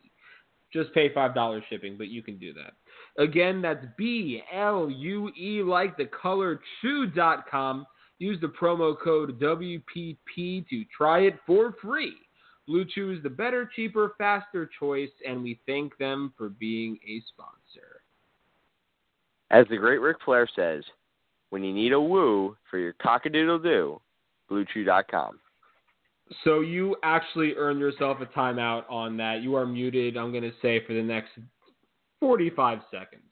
Speaker 4: Just pay $5 shipping, but you can do that. Again, that's B L U E like the color chew.com. Use the promo code WPP to try it for free. Blue Chew is the better, cheaper, faster choice, and we thank them for being a sponsor.
Speaker 5: As the great Ric Flair says, when you need a woo for your cockadoodle doo, BlueChew.com.
Speaker 4: So you actually earned yourself a timeout on that. You are muted, I'm going to say, for the next 45 seconds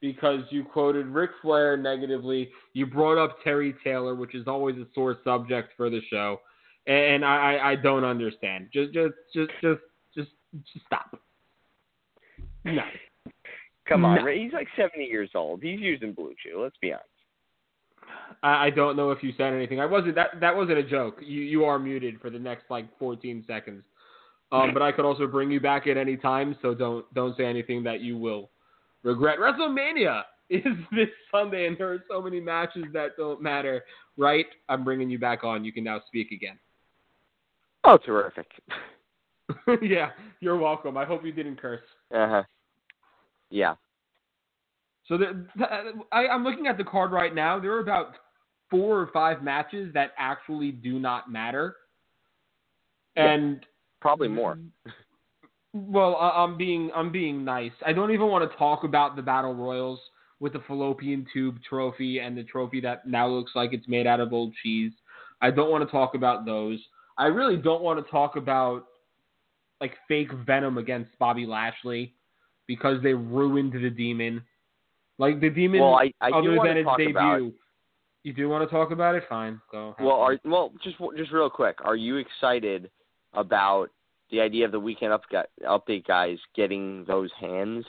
Speaker 4: because you quoted Ric Flair negatively. You brought up Terry Taylor, which is always a sore subject for the show, and I, I, don't understand. Just, just, just, just, just, just stop. No.
Speaker 5: Come on,
Speaker 4: No.
Speaker 5: He's like 70 years old. He's using Blue Chew. Let's be honest.
Speaker 4: I, I don't know if you said anything. I wasn't that that wasn't a joke. You you are muted for the next like 14 seconds. Um, but I could also bring you back at any time, so don't don't say anything that you will regret. WrestleMania is this Sunday, and there are so many matches that don't matter. Right? I'm bringing you back on. You can now speak again.
Speaker 5: Oh, terrific.
Speaker 4: yeah, you're welcome. I hope you didn't curse.
Speaker 5: Uh huh. Yeah.
Speaker 4: So the, the, I, I'm looking at the card right now. There are about four or five matches that actually do not matter,
Speaker 5: Yeah.
Speaker 4: and
Speaker 5: Probably more.
Speaker 4: Well, I- I'm being I'm being nice. I don't even want to talk about the battle royals with the fallopian tube trophy and the trophy that now looks like it's made out of old cheese. I don't want to talk about those. I really don't want to talk about like fake venom against Bobby Lashley because they ruined the demon. Like the demon,
Speaker 5: Well, I, I
Speaker 4: other than its debut.
Speaker 5: about.
Speaker 4: You do want to talk about it? Fine, go.
Speaker 5: Well, are well just just real quick. Are you excited about the idea of the weekend up, update guys getting those hands?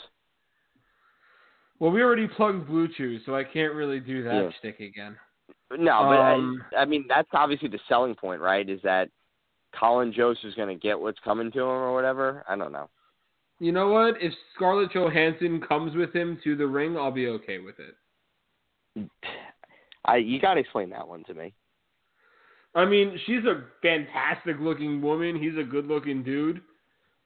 Speaker 4: well, we already plugged Blue Chew, so I can't really do that
Speaker 5: Yeah.
Speaker 4: shtick again.
Speaker 5: No, but
Speaker 4: Um,
Speaker 5: I, I mean that's obviously the selling point, right? Is that Colin Jost is going to get what's coming to him or whatever? I don't know.
Speaker 4: You know what? If Scarlett Johansson comes with him to the ring, I'll be okay with it.
Speaker 5: I you got to explain that one to me.
Speaker 4: I mean, she's a fantastic looking woman. He's a good looking dude.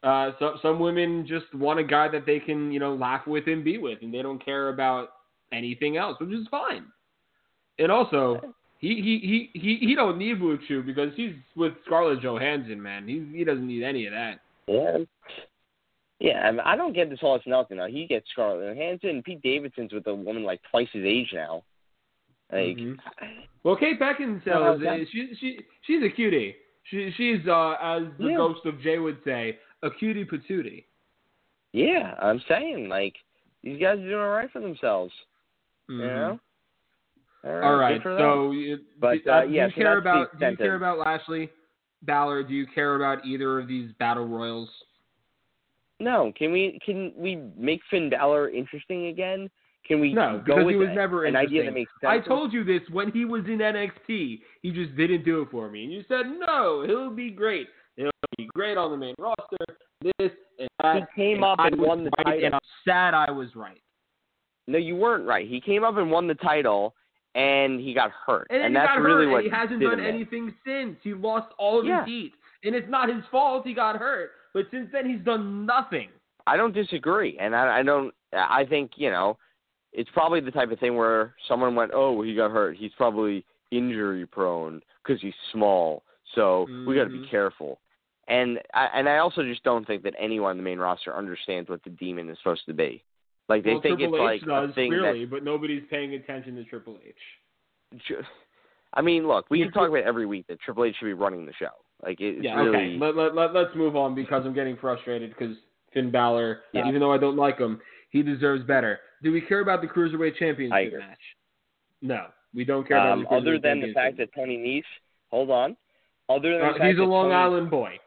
Speaker 4: Uh, so, some women just want a guy that they can, you know, laugh with and be with, and they don't care about anything else, which is fine. And also, he he he he, he don't need Chew because he's with Scarlett Johansson, man. He he doesn't need any of that.
Speaker 5: Yeah. Yeah, I, mean, I don't get this whole nothing now. He gets Scarlett Johansson. Pete Davidson's with a woman like twice his age now. Like,
Speaker 4: Mhm. Well, Kate Beckinsale is a, she she she's a cutie. She she's uh as the
Speaker 5: Yeah.
Speaker 4: ghost of Jay would say, a cutie patootie.
Speaker 5: yeah, I'm saying like these guys are doing all right for themselves. You know. All right.
Speaker 4: Mm-hmm. All right.
Speaker 5: good for them.
Speaker 4: So, you,
Speaker 5: But,
Speaker 4: do,
Speaker 5: uh,
Speaker 4: do
Speaker 5: yeah,
Speaker 4: you
Speaker 5: so
Speaker 4: care about do you care about Lashley, Balor? Do you care about either of these battle royals?
Speaker 5: No, can we can we make Finn Balor interesting again? Can we
Speaker 4: No,
Speaker 5: go
Speaker 4: because
Speaker 5: with
Speaker 4: he was
Speaker 5: a-
Speaker 4: never
Speaker 5: an idea that makes sense?
Speaker 4: I told you this when he was in NXT. He just didn't do it for me, and you said no, he'll be great. He'll be great on the main roster. This and that.
Speaker 5: he came
Speaker 4: and
Speaker 5: up and won the
Speaker 4: right,
Speaker 5: title.
Speaker 4: and I'm sad I was right.
Speaker 5: No, you weren't right. He came up and won the title, and he got hurt,
Speaker 4: And, then he
Speaker 5: that's
Speaker 4: got
Speaker 5: really
Speaker 4: hurt,
Speaker 5: what
Speaker 4: and he hasn't done anything since. He lost all of
Speaker 5: Yeah.
Speaker 4: his heat, and it's not his fault. He got hurt, but since then he's done nothing.
Speaker 5: I don't disagree, and I, I don't. I think you know, it's probably the type of thing where someone went, "Oh, he got hurt. He's probably injury prone because he's small. So we got to be
Speaker 4: mm-hmm.
Speaker 5: careful." And I, and I also just don't think that anyone on the main roster understands what the demon is supposed to be. Like they
Speaker 4: well,
Speaker 5: think
Speaker 4: Triple
Speaker 5: it's
Speaker 4: H
Speaker 5: like
Speaker 4: does
Speaker 5: a thing
Speaker 4: clearly, but nobody's paying attention to Triple H.
Speaker 5: that. I mean, look, we can talk about every week that Triple H should be running the show. Like it's
Speaker 4: yeah,
Speaker 5: really.
Speaker 4: okay. Let, let, let, let's move on because I'm getting frustrated because Finn Balor,
Speaker 5: Yeah.
Speaker 4: even though I don't like him, He deserves better. Do we care about the cruiserweight championship match? No, we don't care about
Speaker 5: Um,
Speaker 4: the
Speaker 5: other than the fact that Tony Nese, hold on. Other than the
Speaker 4: Uh, he's a Long
Speaker 5: Tony-
Speaker 4: Island boy.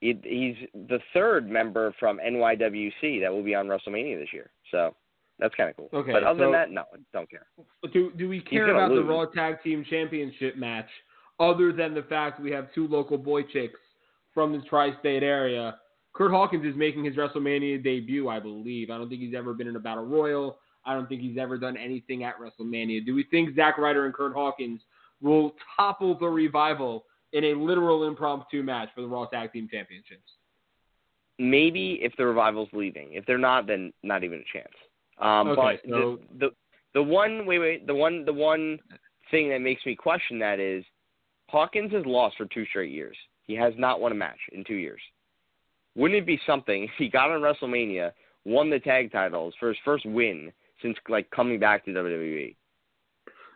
Speaker 5: he, he's the third member from NYWC that will be on WrestleMania this year. So that's kind of cool.
Speaker 4: Okay,
Speaker 5: but other
Speaker 4: so-
Speaker 5: than that, no, don't care.
Speaker 4: Do do we care about the. Raw Tag Team Championship match, other than the fact we have two local boy chicks from the tri-state area? Kurt Hawkins is making his WrestleMania debut, I believe. I don't think he's ever been in a battle royal. I don't think he's ever done anything at WrestleMania. Do we think Zack Ryder and Kurt Hawkins will topple the revival in a literal impromptu match for the Raw Tag Team Championships?
Speaker 5: Maybe if the revival's leaving. If they're not, then not even a chance. Um,
Speaker 4: Okay,
Speaker 5: but
Speaker 4: so-
Speaker 5: the, the the one wait wait the one the one thing that makes me question that is Hawkins has lost for two straight years. He has not won a match in two years. Wouldn't it be something if he got on WrestleMania, won the tag titles for his first win since like coming back to? WWE?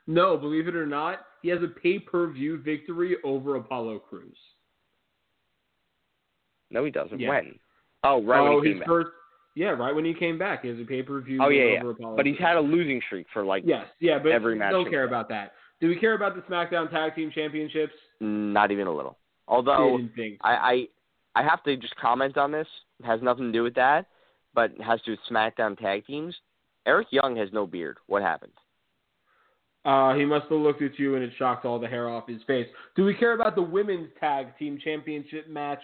Speaker 4: No, believe it or not, he has a pay-per-view victory over Apollo Crews.
Speaker 5: No, he doesn't.
Speaker 4: Yeah.
Speaker 5: When? Oh, right
Speaker 4: oh,
Speaker 5: when he
Speaker 4: oh,
Speaker 5: came back.
Speaker 4: first, yeah, right when he came back, he has a pay per view.
Speaker 5: Oh, yeah,
Speaker 4: over Apollo
Speaker 5: But he's had a losing streak for like
Speaker 4: yes, yeah, but
Speaker 5: every match
Speaker 4: don't care about that. Do we care about the SmackDown Tag Team Championships?
Speaker 5: not even a little. Although. I, I I have to just comment on this. It has nothing to do with that, but it has to do with SmackDown tag teams. Eric Young has no beard. What happened?
Speaker 4: Uh, he must have looked at you and it shocked all the hair off his face. Do we care about the Women's Tag Team Championship match?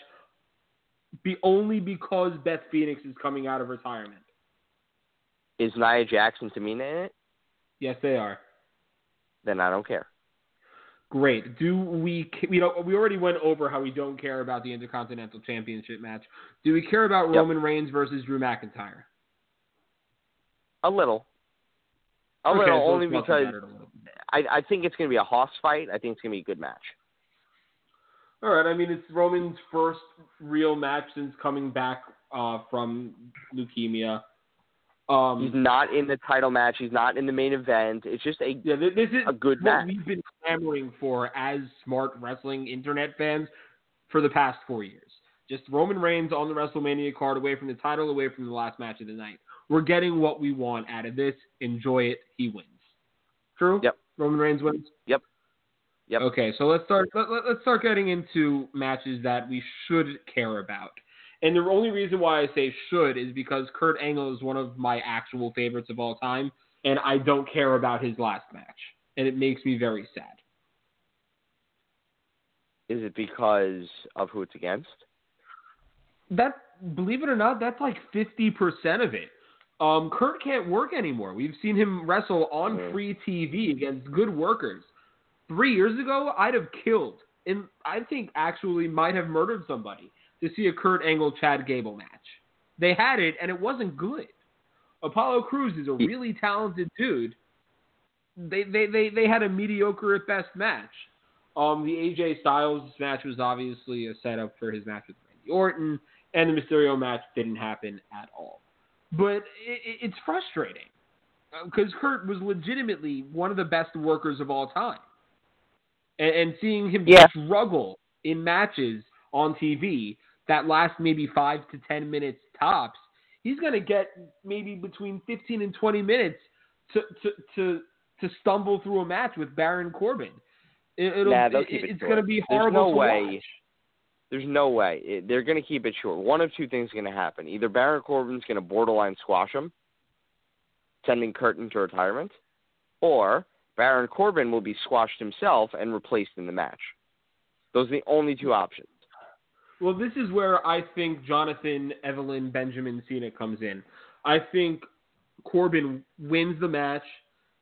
Speaker 4: Be only because Beth Phoenix is coming out of retirement.
Speaker 5: Is Nia Jax and Tamina in it?
Speaker 4: Yes, they are.
Speaker 5: Then I don't care.
Speaker 4: Great. Do we we don't we already went over how we don't care about the Intercontinental Championship match. Do we care about
Speaker 5: Yep.
Speaker 4: Roman Reigns versus Drew McIntyre?
Speaker 5: A little. A
Speaker 4: Okay,
Speaker 5: little,
Speaker 4: so
Speaker 5: only because
Speaker 4: about it a little.
Speaker 5: I, I think it's going to be a hoss fight. I think it's going to be a good match.
Speaker 4: All right. I mean, it's Roman's first real match since coming back uh, from leukemia.
Speaker 5: He's
Speaker 4: Um,
Speaker 5: not in the title match. He's not in the main event. It's just a
Speaker 4: yeah, this is
Speaker 5: a good
Speaker 4: what
Speaker 5: match.
Speaker 4: we've been clamoring for as smart wrestling internet fans for the past four years. Just Roman Reigns on the WrestleMania card, away from the title, away from the last match of the night. We're getting what we want out of this. Enjoy it. He wins. True.
Speaker 5: Yep.
Speaker 4: Roman Reigns wins.
Speaker 5: Yep. Yep.
Speaker 4: Okay, so let's start. Let, let's start getting into matches that we should care about. And the only reason why I say should is because Kurt Angle is one of my actual favorites of all time, and I don't care about his last match, and it makes me very sad.
Speaker 5: Is it because of who it's against?
Speaker 4: That, believe it or not, that's like fifty percent of it. Um, Kurt can't work anymore. We've seen him wrestle on
Speaker 5: Mhm.
Speaker 4: free TV against good workers. Three years ago, I'd have killed, and I think actually might have murdered somebody to see a Kurt Angle Chad Gable match. They had it, and it wasn't good. Apollo Crews is a really talented dude. They they they, they had a mediocre at best match. Um, the AJ Styles match was obviously a setup for his match with Randy Orton, and the Mysterio match didn't happen at all. But it, it, it's frustrating because Kurt was legitimately one of the best workers of all time, and, and seeing him
Speaker 5: Yeah.
Speaker 4: struggle in matches on TV that last maybe five to ten minutes tops, he's going to get maybe between fifteen and twenty minutes to to to, to stumble through a match with Baron Corbin. It,
Speaker 5: Nah, they'll
Speaker 4: it-
Speaker 5: keep it
Speaker 4: it's going to be
Speaker 5: There's
Speaker 4: horrible
Speaker 5: no
Speaker 4: to
Speaker 5: way.
Speaker 4: watch.
Speaker 5: There's no way. It, they're going to keep it short. One of two things is going to happen. Either Baron Corbin's going to borderline squash him, sending Kurt into retirement, or Baron Corbin will be squashed himself and replaced in the match. Those are the only two options.
Speaker 4: Well, this is where I think Jonathan Evelyn Benjamin Cena comes in. I think Corbin wins the match.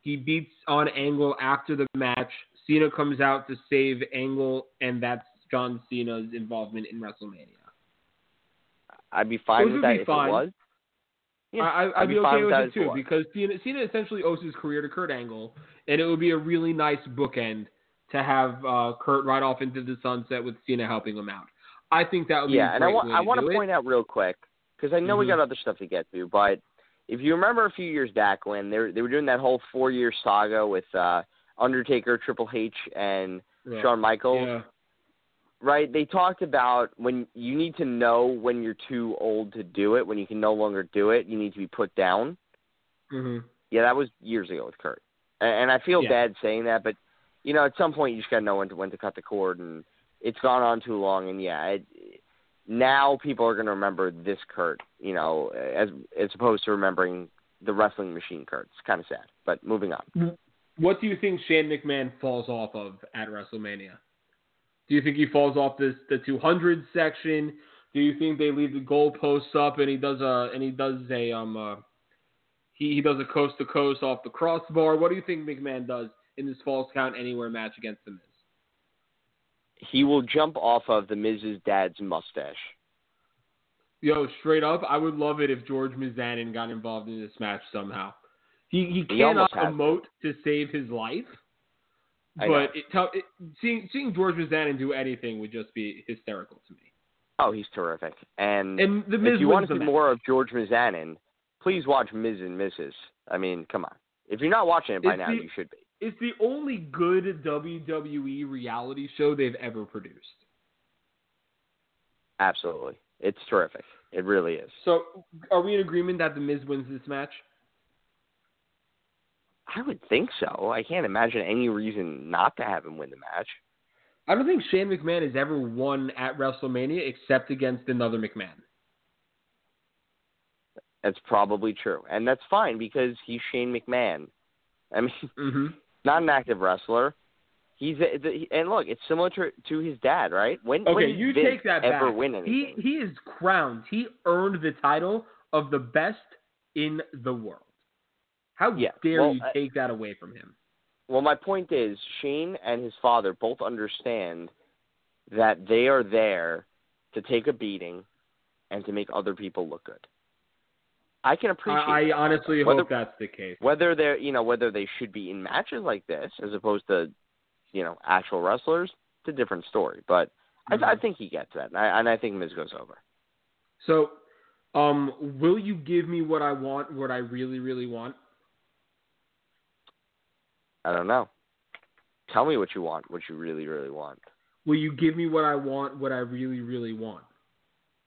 Speaker 4: He beats on Angle after the match. Cena comes out to save Angle, and that's John Cena's involvement in WrestleMania.
Speaker 5: I'd be fine
Speaker 4: Those
Speaker 5: with that if
Speaker 4: fine.
Speaker 5: it was. Yeah,
Speaker 4: I,
Speaker 5: I'd
Speaker 4: I'd
Speaker 5: be
Speaker 4: be okay
Speaker 5: with
Speaker 4: with
Speaker 5: that
Speaker 4: it too because Cena, Cena essentially owes his career to Kurt Angle, and it would be a really nice bookend to have uh, Kurt ride off into the sunset with Cena helping him out. I think that would be
Speaker 5: yeah,
Speaker 4: a
Speaker 5: and I want I
Speaker 4: to
Speaker 5: want to
Speaker 4: it.
Speaker 5: point out real quick because I know we
Speaker 4: Mhm.
Speaker 5: got other stuff to get to, but if you remember a few years back when they were, they were doing that whole four year saga with uh, Undertaker, Triple H, and
Speaker 4: Yeah.
Speaker 5: Shawn Michaels,
Speaker 4: Yeah.
Speaker 5: right? They talked about when you need to know when you're too old to do it, when you can no longer do it, you need to be put down.
Speaker 4: hmm
Speaker 5: Yeah, that was years ago with Kurt, and, and I feel
Speaker 4: Yeah.
Speaker 5: bad saying that, but you know, at some point you just gotta know when to when to cut the cord, and it's gone on too long, and yeah, it, now people are gonna remember this Kurt, you know, as as opposed to remembering the wrestling machine Kurt. It's kind of sad, but moving on.
Speaker 4: What do you think Shane McMahon falls off of at WrestleMania? Do you think he falls off this the 200 section? Do you think they leave the goalposts up and he does a and he does a um uh, he he does a coast to coast off the crossbar? What do you think McMahon does in this false count anywhere match against the Miz?
Speaker 5: He will jump off of the Miz's dad's mustache.
Speaker 4: Yo, straight up, I would love it if George Mizanin got involved in this match somehow. He he
Speaker 5: He
Speaker 4: cannot emote to save his life, but it, it, seeing seeing George Mizanin do anything would just be hysterical to me.
Speaker 5: Oh, he's terrific. And,
Speaker 4: And the Miz
Speaker 5: if you want to see more of George Mizanin, please watch Miz and Mrs. I mean, come on. If you're not watching it by
Speaker 4: It's
Speaker 5: now,
Speaker 4: the-
Speaker 5: you should be.
Speaker 4: It's the only good WWE reality show they've ever produced.
Speaker 5: Absolutely. It's terrific. It really is.
Speaker 4: So, are we in agreement that the Miz wins this match?
Speaker 5: I would think so. I can't imagine any reason not to have him win the match.
Speaker 4: I don't think Shane McMahon has ever won at WrestleMania except against another McMahon.
Speaker 5: That's probably true. And that's fine because he's Shane McMahon. I mean,
Speaker 4: Mm-hmm.
Speaker 5: Not an active wrestler. He's a, the, and look, it's similar to to his dad, right? When when
Speaker 4: Okay,
Speaker 5: did
Speaker 4: you
Speaker 5: Vince
Speaker 4: take that
Speaker 5: ever
Speaker 4: back.
Speaker 5: win
Speaker 4: he
Speaker 5: anything?
Speaker 4: he is crowned. He earned the title of the best in the world. How
Speaker 5: Yeah,
Speaker 4: dare
Speaker 5: well,
Speaker 4: you
Speaker 5: I-
Speaker 4: take that away from him?
Speaker 5: Well, my point is, Shane and his father both understand that they are there to take a beating and to make other people look good. I can appreciate
Speaker 4: I, I honestly
Speaker 5: Whether-
Speaker 4: hope that's the case.
Speaker 5: whether they're you know whether they should be in matches like this as opposed to you know actual wrestlers. It's a different story, but I, I
Speaker 4: Mhm.
Speaker 5: think he gets that, and I, and I think Miz goes over.
Speaker 4: So, um, will you give me what I want, what I really, really want?
Speaker 5: I don't know. Tell me what you want, what you really really want.
Speaker 4: Will you give me what I want, what I really, really want?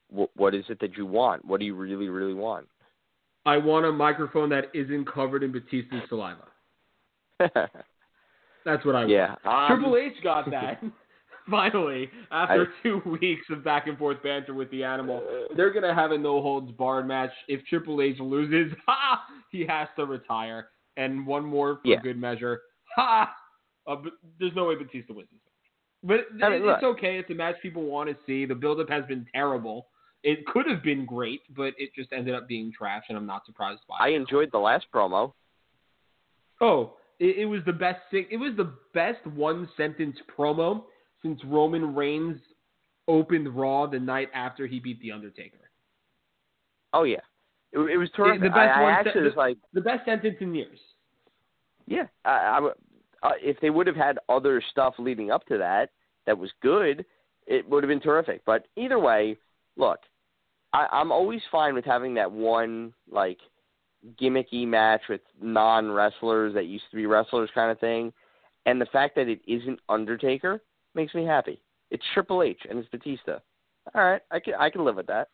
Speaker 5: What, what is it that you want? What do you really really want?
Speaker 4: I want a microphone that isn't covered in Batista's saliva. That's what I want.
Speaker 5: yeah. Um,
Speaker 4: Triple H got that. Finally, after two weeks of back and forth banter with the animal, they're gonna have a no holds barred match. If Triple H loses, ha, he has to retire. And one more for
Speaker 5: Yeah.
Speaker 4: good measure, ha. Uh, but there's no way Batista wins this match. But
Speaker 5: I mean,
Speaker 4: it's
Speaker 5: look.
Speaker 4: okay. It's a match people want to see. The buildup has been terrible. It could have been great, but it just ended up being trash, and I'm not surprised by
Speaker 5: I
Speaker 4: it.
Speaker 5: enjoyed the last promo.
Speaker 4: Oh, it, it was the best. It was the best one sentence promo since Roman Reigns opened Raw the night after he beat the Undertaker.
Speaker 5: Oh yeah, it, it was terrific.
Speaker 4: the best
Speaker 5: I, I
Speaker 4: one
Speaker 5: actually
Speaker 4: se-
Speaker 5: was like,
Speaker 4: The best sentence in years.
Speaker 5: yeah. I, I, uh, if they would have had other stuff leading up to that that was good, it would have been terrific. But either way, look, I, I'm always fine with having that one like gimmicky match with non wrestlers that used to be wrestlers kind of thing. And the fact that it isn't Undertaker makes me happy. It's Triple H and it's Batista. All right, I can I can live with that.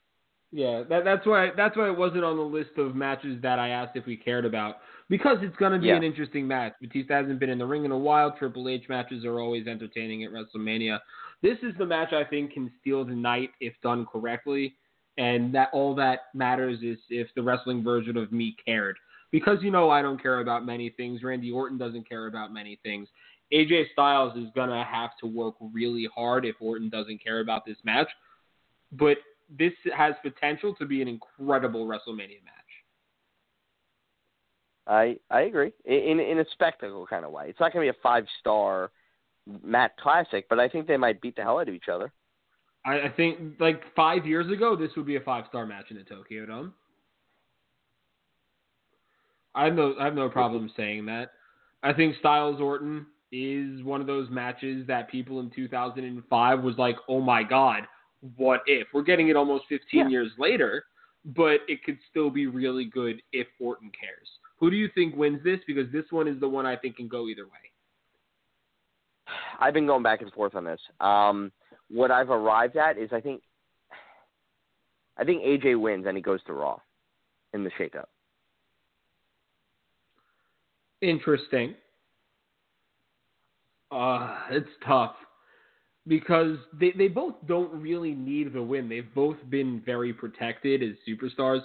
Speaker 4: Yeah, that, that's why that's why it wasn't on the list of matches that I asked if we cared about because it's going to be
Speaker 5: Yeah.
Speaker 4: an interesting match. Batista hasn't been in the ring in a while. Triple H matches are always entertaining at WrestleMania. This is the match I think can steal the night if done correctly, and that all that matters is if the wrestling version of me cared. Because you know I don't care about many things. Randy Orton doesn't care about many things. AJ Styles is gonna have to work really hard if Orton doesn't care about this match. But this has potential to be an incredible WrestleMania match.
Speaker 5: I I agree in in a spectacle kind of way. It's not going to be a five star Matt classic, but I think they might beat the hell out of each other.
Speaker 4: I, I think like five years ago, this would be a five star match in the Tokyo Dome. I have no I have no problem saying that. I think Styles Orton is one of those matches that people in 2005 was like, oh my god, what if? We're getting it almost 15
Speaker 5: Yeah.
Speaker 4: years later, but it could still be really good if Orton cares. Who do you think wins this? Because this one is the one I think can go either way.
Speaker 5: I've been going back and forth on this. Um, what I've arrived at is I think I think AJ wins and he goes to Raw in the shakeup.
Speaker 4: Interesting. Uh, it's tough because they, they both don't really need the win. They've both been very protected as superstars.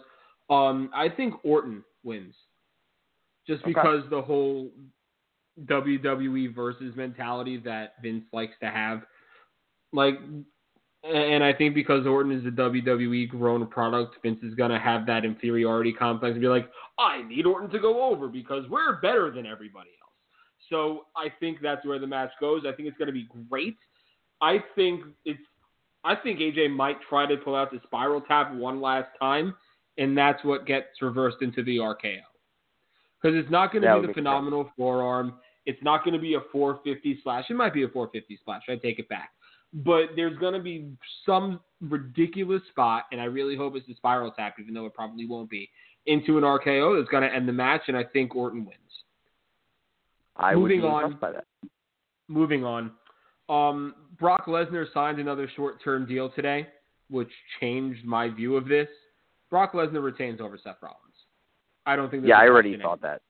Speaker 4: Um, I think Orton wins just
Speaker 5: Okay.
Speaker 4: because the whole WWE versus mentality that Vince likes to have. Like, and I think because Orton is a WWE grown product, Vince is going to have that inferiority complex and be like, I need Orton to go over because we're better than everybody else. So I think that's where the match goes. I think it's going to be great. I think it's. I think AJ might try to pull out the spiral tap one last time, and that's what gets reversed into the RKO. Because it's not going to be the phenomenal forearm. It's not going to be a 450 slash. It might be a 450 splash. I take it back. But there's going to be some ridiculous spot, and I really hope it's the spiral tap, even though it probably won't be, into an RKO that's going to end the match, and I think Orton wins.
Speaker 5: I
Speaker 4: Moving
Speaker 5: would be
Speaker 4: on.
Speaker 5: by that.
Speaker 4: Moving on. Um, Brock Lesnar signed another short-term deal today, which changed my view of this. Brock Lesnar retains over Seth Rollins. I don't think.
Speaker 5: Yeah,
Speaker 4: a
Speaker 5: I already thought that.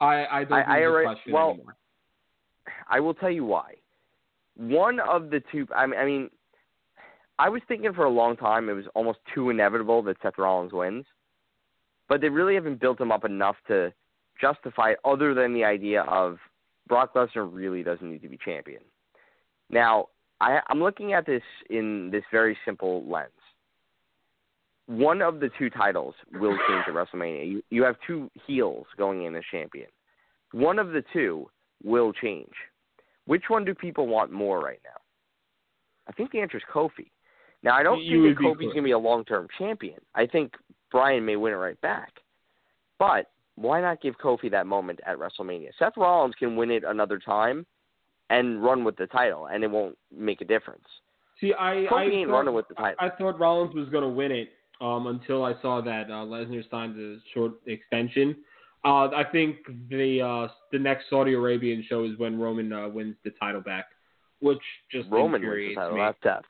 Speaker 4: I, I don't
Speaker 5: I-
Speaker 4: think
Speaker 5: I already- well,
Speaker 4: anymore.
Speaker 5: I will tell you why. One of the two. I mean, I mean, I was thinking for a long time it was almost too inevitable that Seth Rollins wins, but they really haven't built him up enough to justify other than the idea of Brock Lesnar really doesn't need to be champion. Now, I, I'm looking at this in this very simple lens. One of the two titles will change at WrestleMania. You, you have two heels going in as champion. One of the two will change. Which one do people want more right now? I think the answer is Kofi. Now, I don't
Speaker 4: You
Speaker 5: think that Kofi's going to be a long-term champion. I think Bryan may win it right back. But why not give Kofi that moment at WrestleMania? Seth Rollins can win it another time and run with the title, and it won't make a difference.
Speaker 4: See, I,
Speaker 5: Kofi
Speaker 4: I
Speaker 5: ain't
Speaker 4: thought,
Speaker 5: running with the title.
Speaker 4: I, I thought Rollins was going to win it um, until I saw that uh, Lesnar signed a short extension. Uh, I think the uh, the next Saudi Arabian show is when Roman uh, wins the title back, which just
Speaker 5: Roman wins the title,
Speaker 4: me.
Speaker 5: not Seth.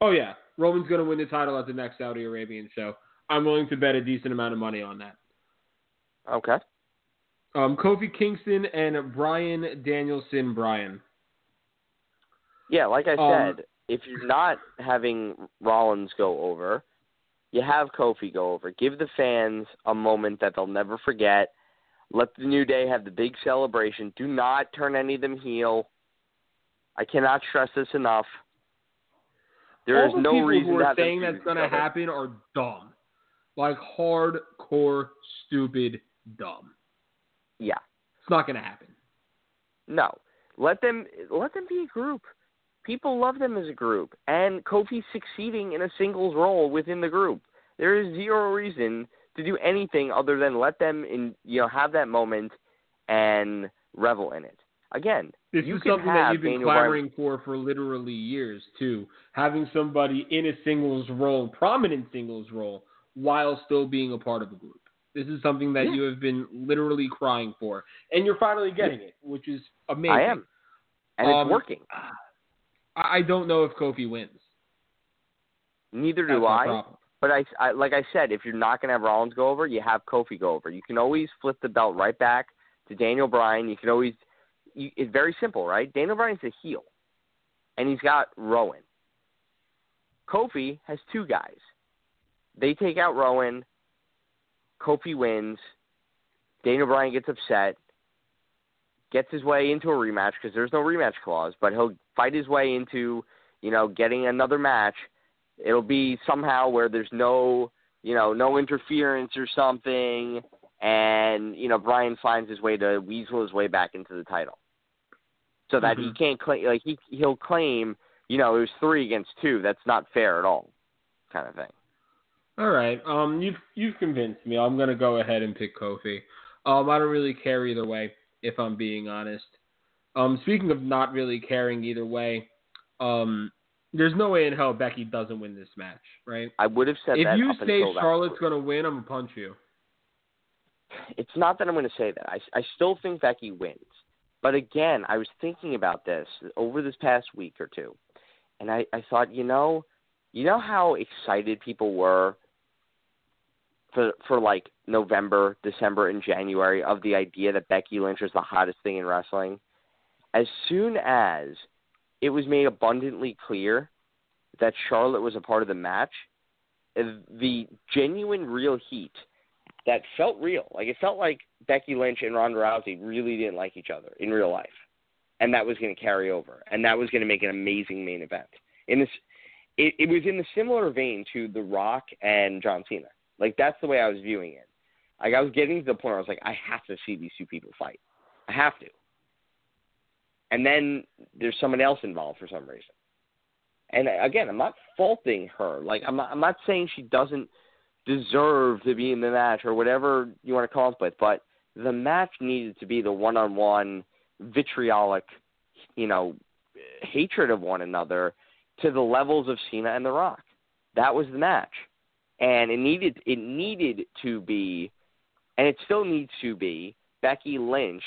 Speaker 4: Oh yeah, Roman's going to win the title at the next Saudi Arabian show. I'm willing to bet a decent amount of money on that.
Speaker 5: Okay.
Speaker 4: Um, Kofi Kingston and Bryan Danielson. Bryan.
Speaker 5: Yeah, like I
Speaker 4: Um,
Speaker 5: said, if you're not having Rollins go over, you have Kofi go over. Give the fans a moment that they'll never forget. Let the New Day have the big celebration. Do not turn any of them heel. I cannot stress this enough. There
Speaker 4: All
Speaker 5: is
Speaker 4: the
Speaker 5: no reason
Speaker 4: who
Speaker 5: to have
Speaker 4: saying that's going to happen are dumb, like hardcore stupid dumb.
Speaker 5: Yeah.
Speaker 4: It's not going to happen.
Speaker 5: No. Let them let them be a group. People love them as a group, and Kofi's succeeding in a singles role within the group. There is zero reason to do anything other than let them in, you know, have that moment and revel in it. Again,
Speaker 4: This is something that you've been
Speaker 5: Daniel Bryan-
Speaker 4: clamoring for for literally years too. Having somebody in a singles role, prominent singles role, while still being a part of a group. This is something that
Speaker 5: Yeah.
Speaker 4: you have been literally crying for, and you're finally getting it, which is amazing.
Speaker 5: I am, and
Speaker 4: Um,
Speaker 5: it's working.
Speaker 4: I don't know if Kofi wins.
Speaker 5: Neither do I. But I, I, like I said, if you're not going to have Rollins go over, you have Kofi go over. You can always flip the belt right back to Daniel Bryan. You can always, you, it's very simple, right? Daniel Bryan's a heel, and he's got Rowan. Kofi has two guys. They take out Rowan. Kofi wins. Daniel Bryan gets upset, gets his way into a rematch because there's no rematch clause, but he'll fight his way into, you know, getting another match it'll be somehow where there's no you know no interference or something and you know Bryan finds his way to weasel his way back into the title so that he
Speaker 4: Mhm.
Speaker 5: can't claim like he he'll claim you know it was three against two that's not fair at all kind of thing
Speaker 4: All right. Um, you've you've convinced me. I'm gonna go ahead and pick Kofi. Um, I don't really care either way, if I'm being honest. Um, speaking of not really caring either way, um, there's no way in hell Becky doesn't win this match, right?
Speaker 5: I would have said
Speaker 4: If
Speaker 5: that
Speaker 4: If
Speaker 5: you
Speaker 4: say Charlotte's gonna win, I'm gonna punch you.
Speaker 5: it's not that I'm going to say that. I, I still think Becky wins. But again, I was thinking about this over this past week or two, and I, I thought, you know, you know how excited people were for for like November, December, and January of the idea that Becky Lynch was the hottest thing in wrestling. As soon as it was made abundantly clear that Charlotte was a part of the match, uh, the genuine real heat that felt real. Like it felt like Becky Lynch and Ronda Rousey really didn't like each other in real life, and that was going to carry over, and that was going to make an amazing main event. In this, it, it was in the similar vein to The Rock and John Cena. Like that's the way I was viewing it. Like I was getting to the point where I was like, I have to see these two people fight. I have to. And then there's someone else involved for some reason. And again, I'm not faulting her. Like I'm not, I'm not saying she doesn't deserve to be in the match or whatever you want to call it, but but the match needed to be the one-on-one vitriolic, you know, hatred of one another to the levels of Cena and The Rock. That was the match, and it needed it needed to be, and it still needs to be Becky Lynch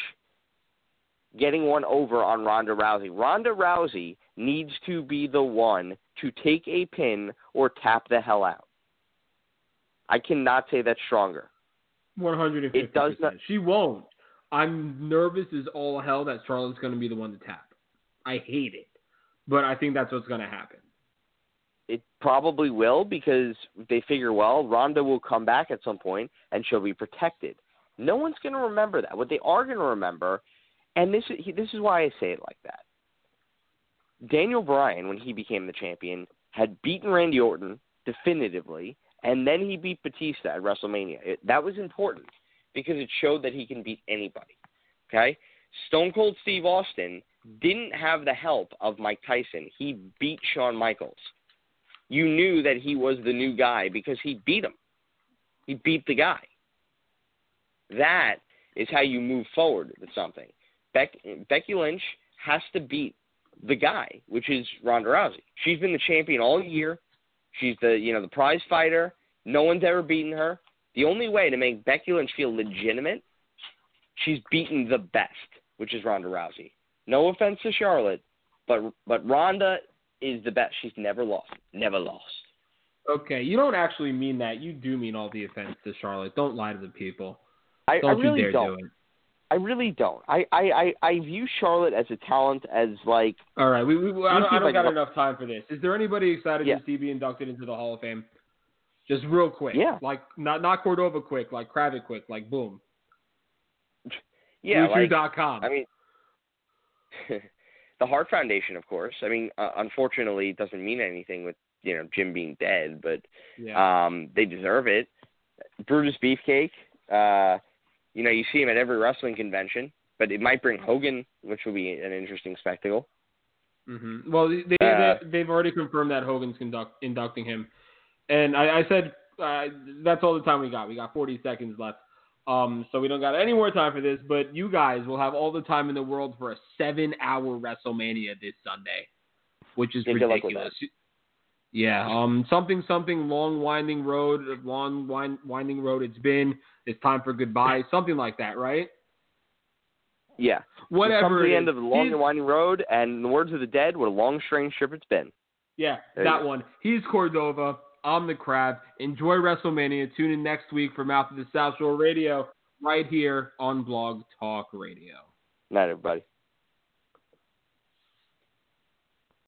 Speaker 5: getting one over on Ronda Rousey. Ronda Rousey needs to be the one to take a pin or tap the hell out. I cannot say that stronger.
Speaker 4: One hundred and fifty.
Speaker 5: It does not-
Speaker 4: She won't. I'm nervous as all hell that Charlotte's going to be the one to tap. I hate it, but I think that's what's going to happen.
Speaker 5: It probably will because they figure, well, Ronda will come back at some point and she'll be protected. No one's going to remember that. What they are going to remember, and this is this is why I say it like that. Daniel Bryan, when he became the champion, had beaten Randy Orton definitively, and then he beat Batista at WrestleMania. It, that was important because it showed that he can beat anybody. Okay? Stone Cold Steve Austin didn't have the help of Mike Tyson. He beat Shawn Michaels. You knew that he was the new guy because he beat him. He beat the guy. That is how you move forward with something. Beck, Becky Lynch has to beat the guy, which is Ronda Rousey. She's been the champion all year. She's the you know the prize fighter. No one's ever beaten her. The only way to make Becky Lynch feel legitimate, she's beaten the best, which is Ronda Rousey. No offense to Charlotte, but but Ronda is the best. She's never lost. Never lost.
Speaker 4: Okay, you don't actually mean that. You do mean all the offense to Charlotte. Don't lie to the people.
Speaker 5: I,
Speaker 4: Don't
Speaker 5: I really
Speaker 4: you dare
Speaker 5: don't.
Speaker 4: do it.
Speaker 5: I really don't. I, I, I, I view Charlotte as a talent as like
Speaker 4: All right, we, we, I, don't, I don't
Speaker 5: I
Speaker 4: got enough time for this. Is there anybody excited
Speaker 5: Yeah.
Speaker 4: to see be inducted into the Hall of Fame? Just real quick.
Speaker 5: Yeah.
Speaker 4: Like not not Cordova quick, like Kravitz quick, like boom.
Speaker 5: yeah, like
Speaker 4: YouTube.com.
Speaker 5: I mean, the Hart Foundation, of course. I mean, uh, unfortunately, it doesn't mean anything with you know Jim being dead, but
Speaker 4: yeah.
Speaker 5: um, they deserve it. Brutus Beefcake. Uh, you know, you see him at every wrestling convention, but it might bring Hogan, which will be an interesting spectacle.
Speaker 4: hmm Well, they, they,
Speaker 5: Uh,
Speaker 4: they they've already confirmed that Hogan's conduct, inducting him, and I, I said uh, that's all the time we got. We got 40 seconds left, um, so we don't got any more time for this. But you guys will have all the time in the world for a seven-hour WrestleMania this Sunday, which is
Speaker 5: good
Speaker 4: ridiculous. Yeah, um, something, something, long winding road, long wind, winding road. It's been. It's time for goodbye, something like that, right?
Speaker 5: Yeah.
Speaker 4: Whatever.
Speaker 5: To the
Speaker 4: is.
Speaker 5: end of the long
Speaker 4: He's-
Speaker 5: and winding road, and the words of the dead, what a long, strange trip it's been.
Speaker 4: Yeah,
Speaker 5: There
Speaker 4: that one. He's Cordova. I'm the Krav. Enjoy WrestleMania. Tune in next week for Mouth of the South Shore Radio right here on Blog Talk Radio.
Speaker 5: Night, everybody.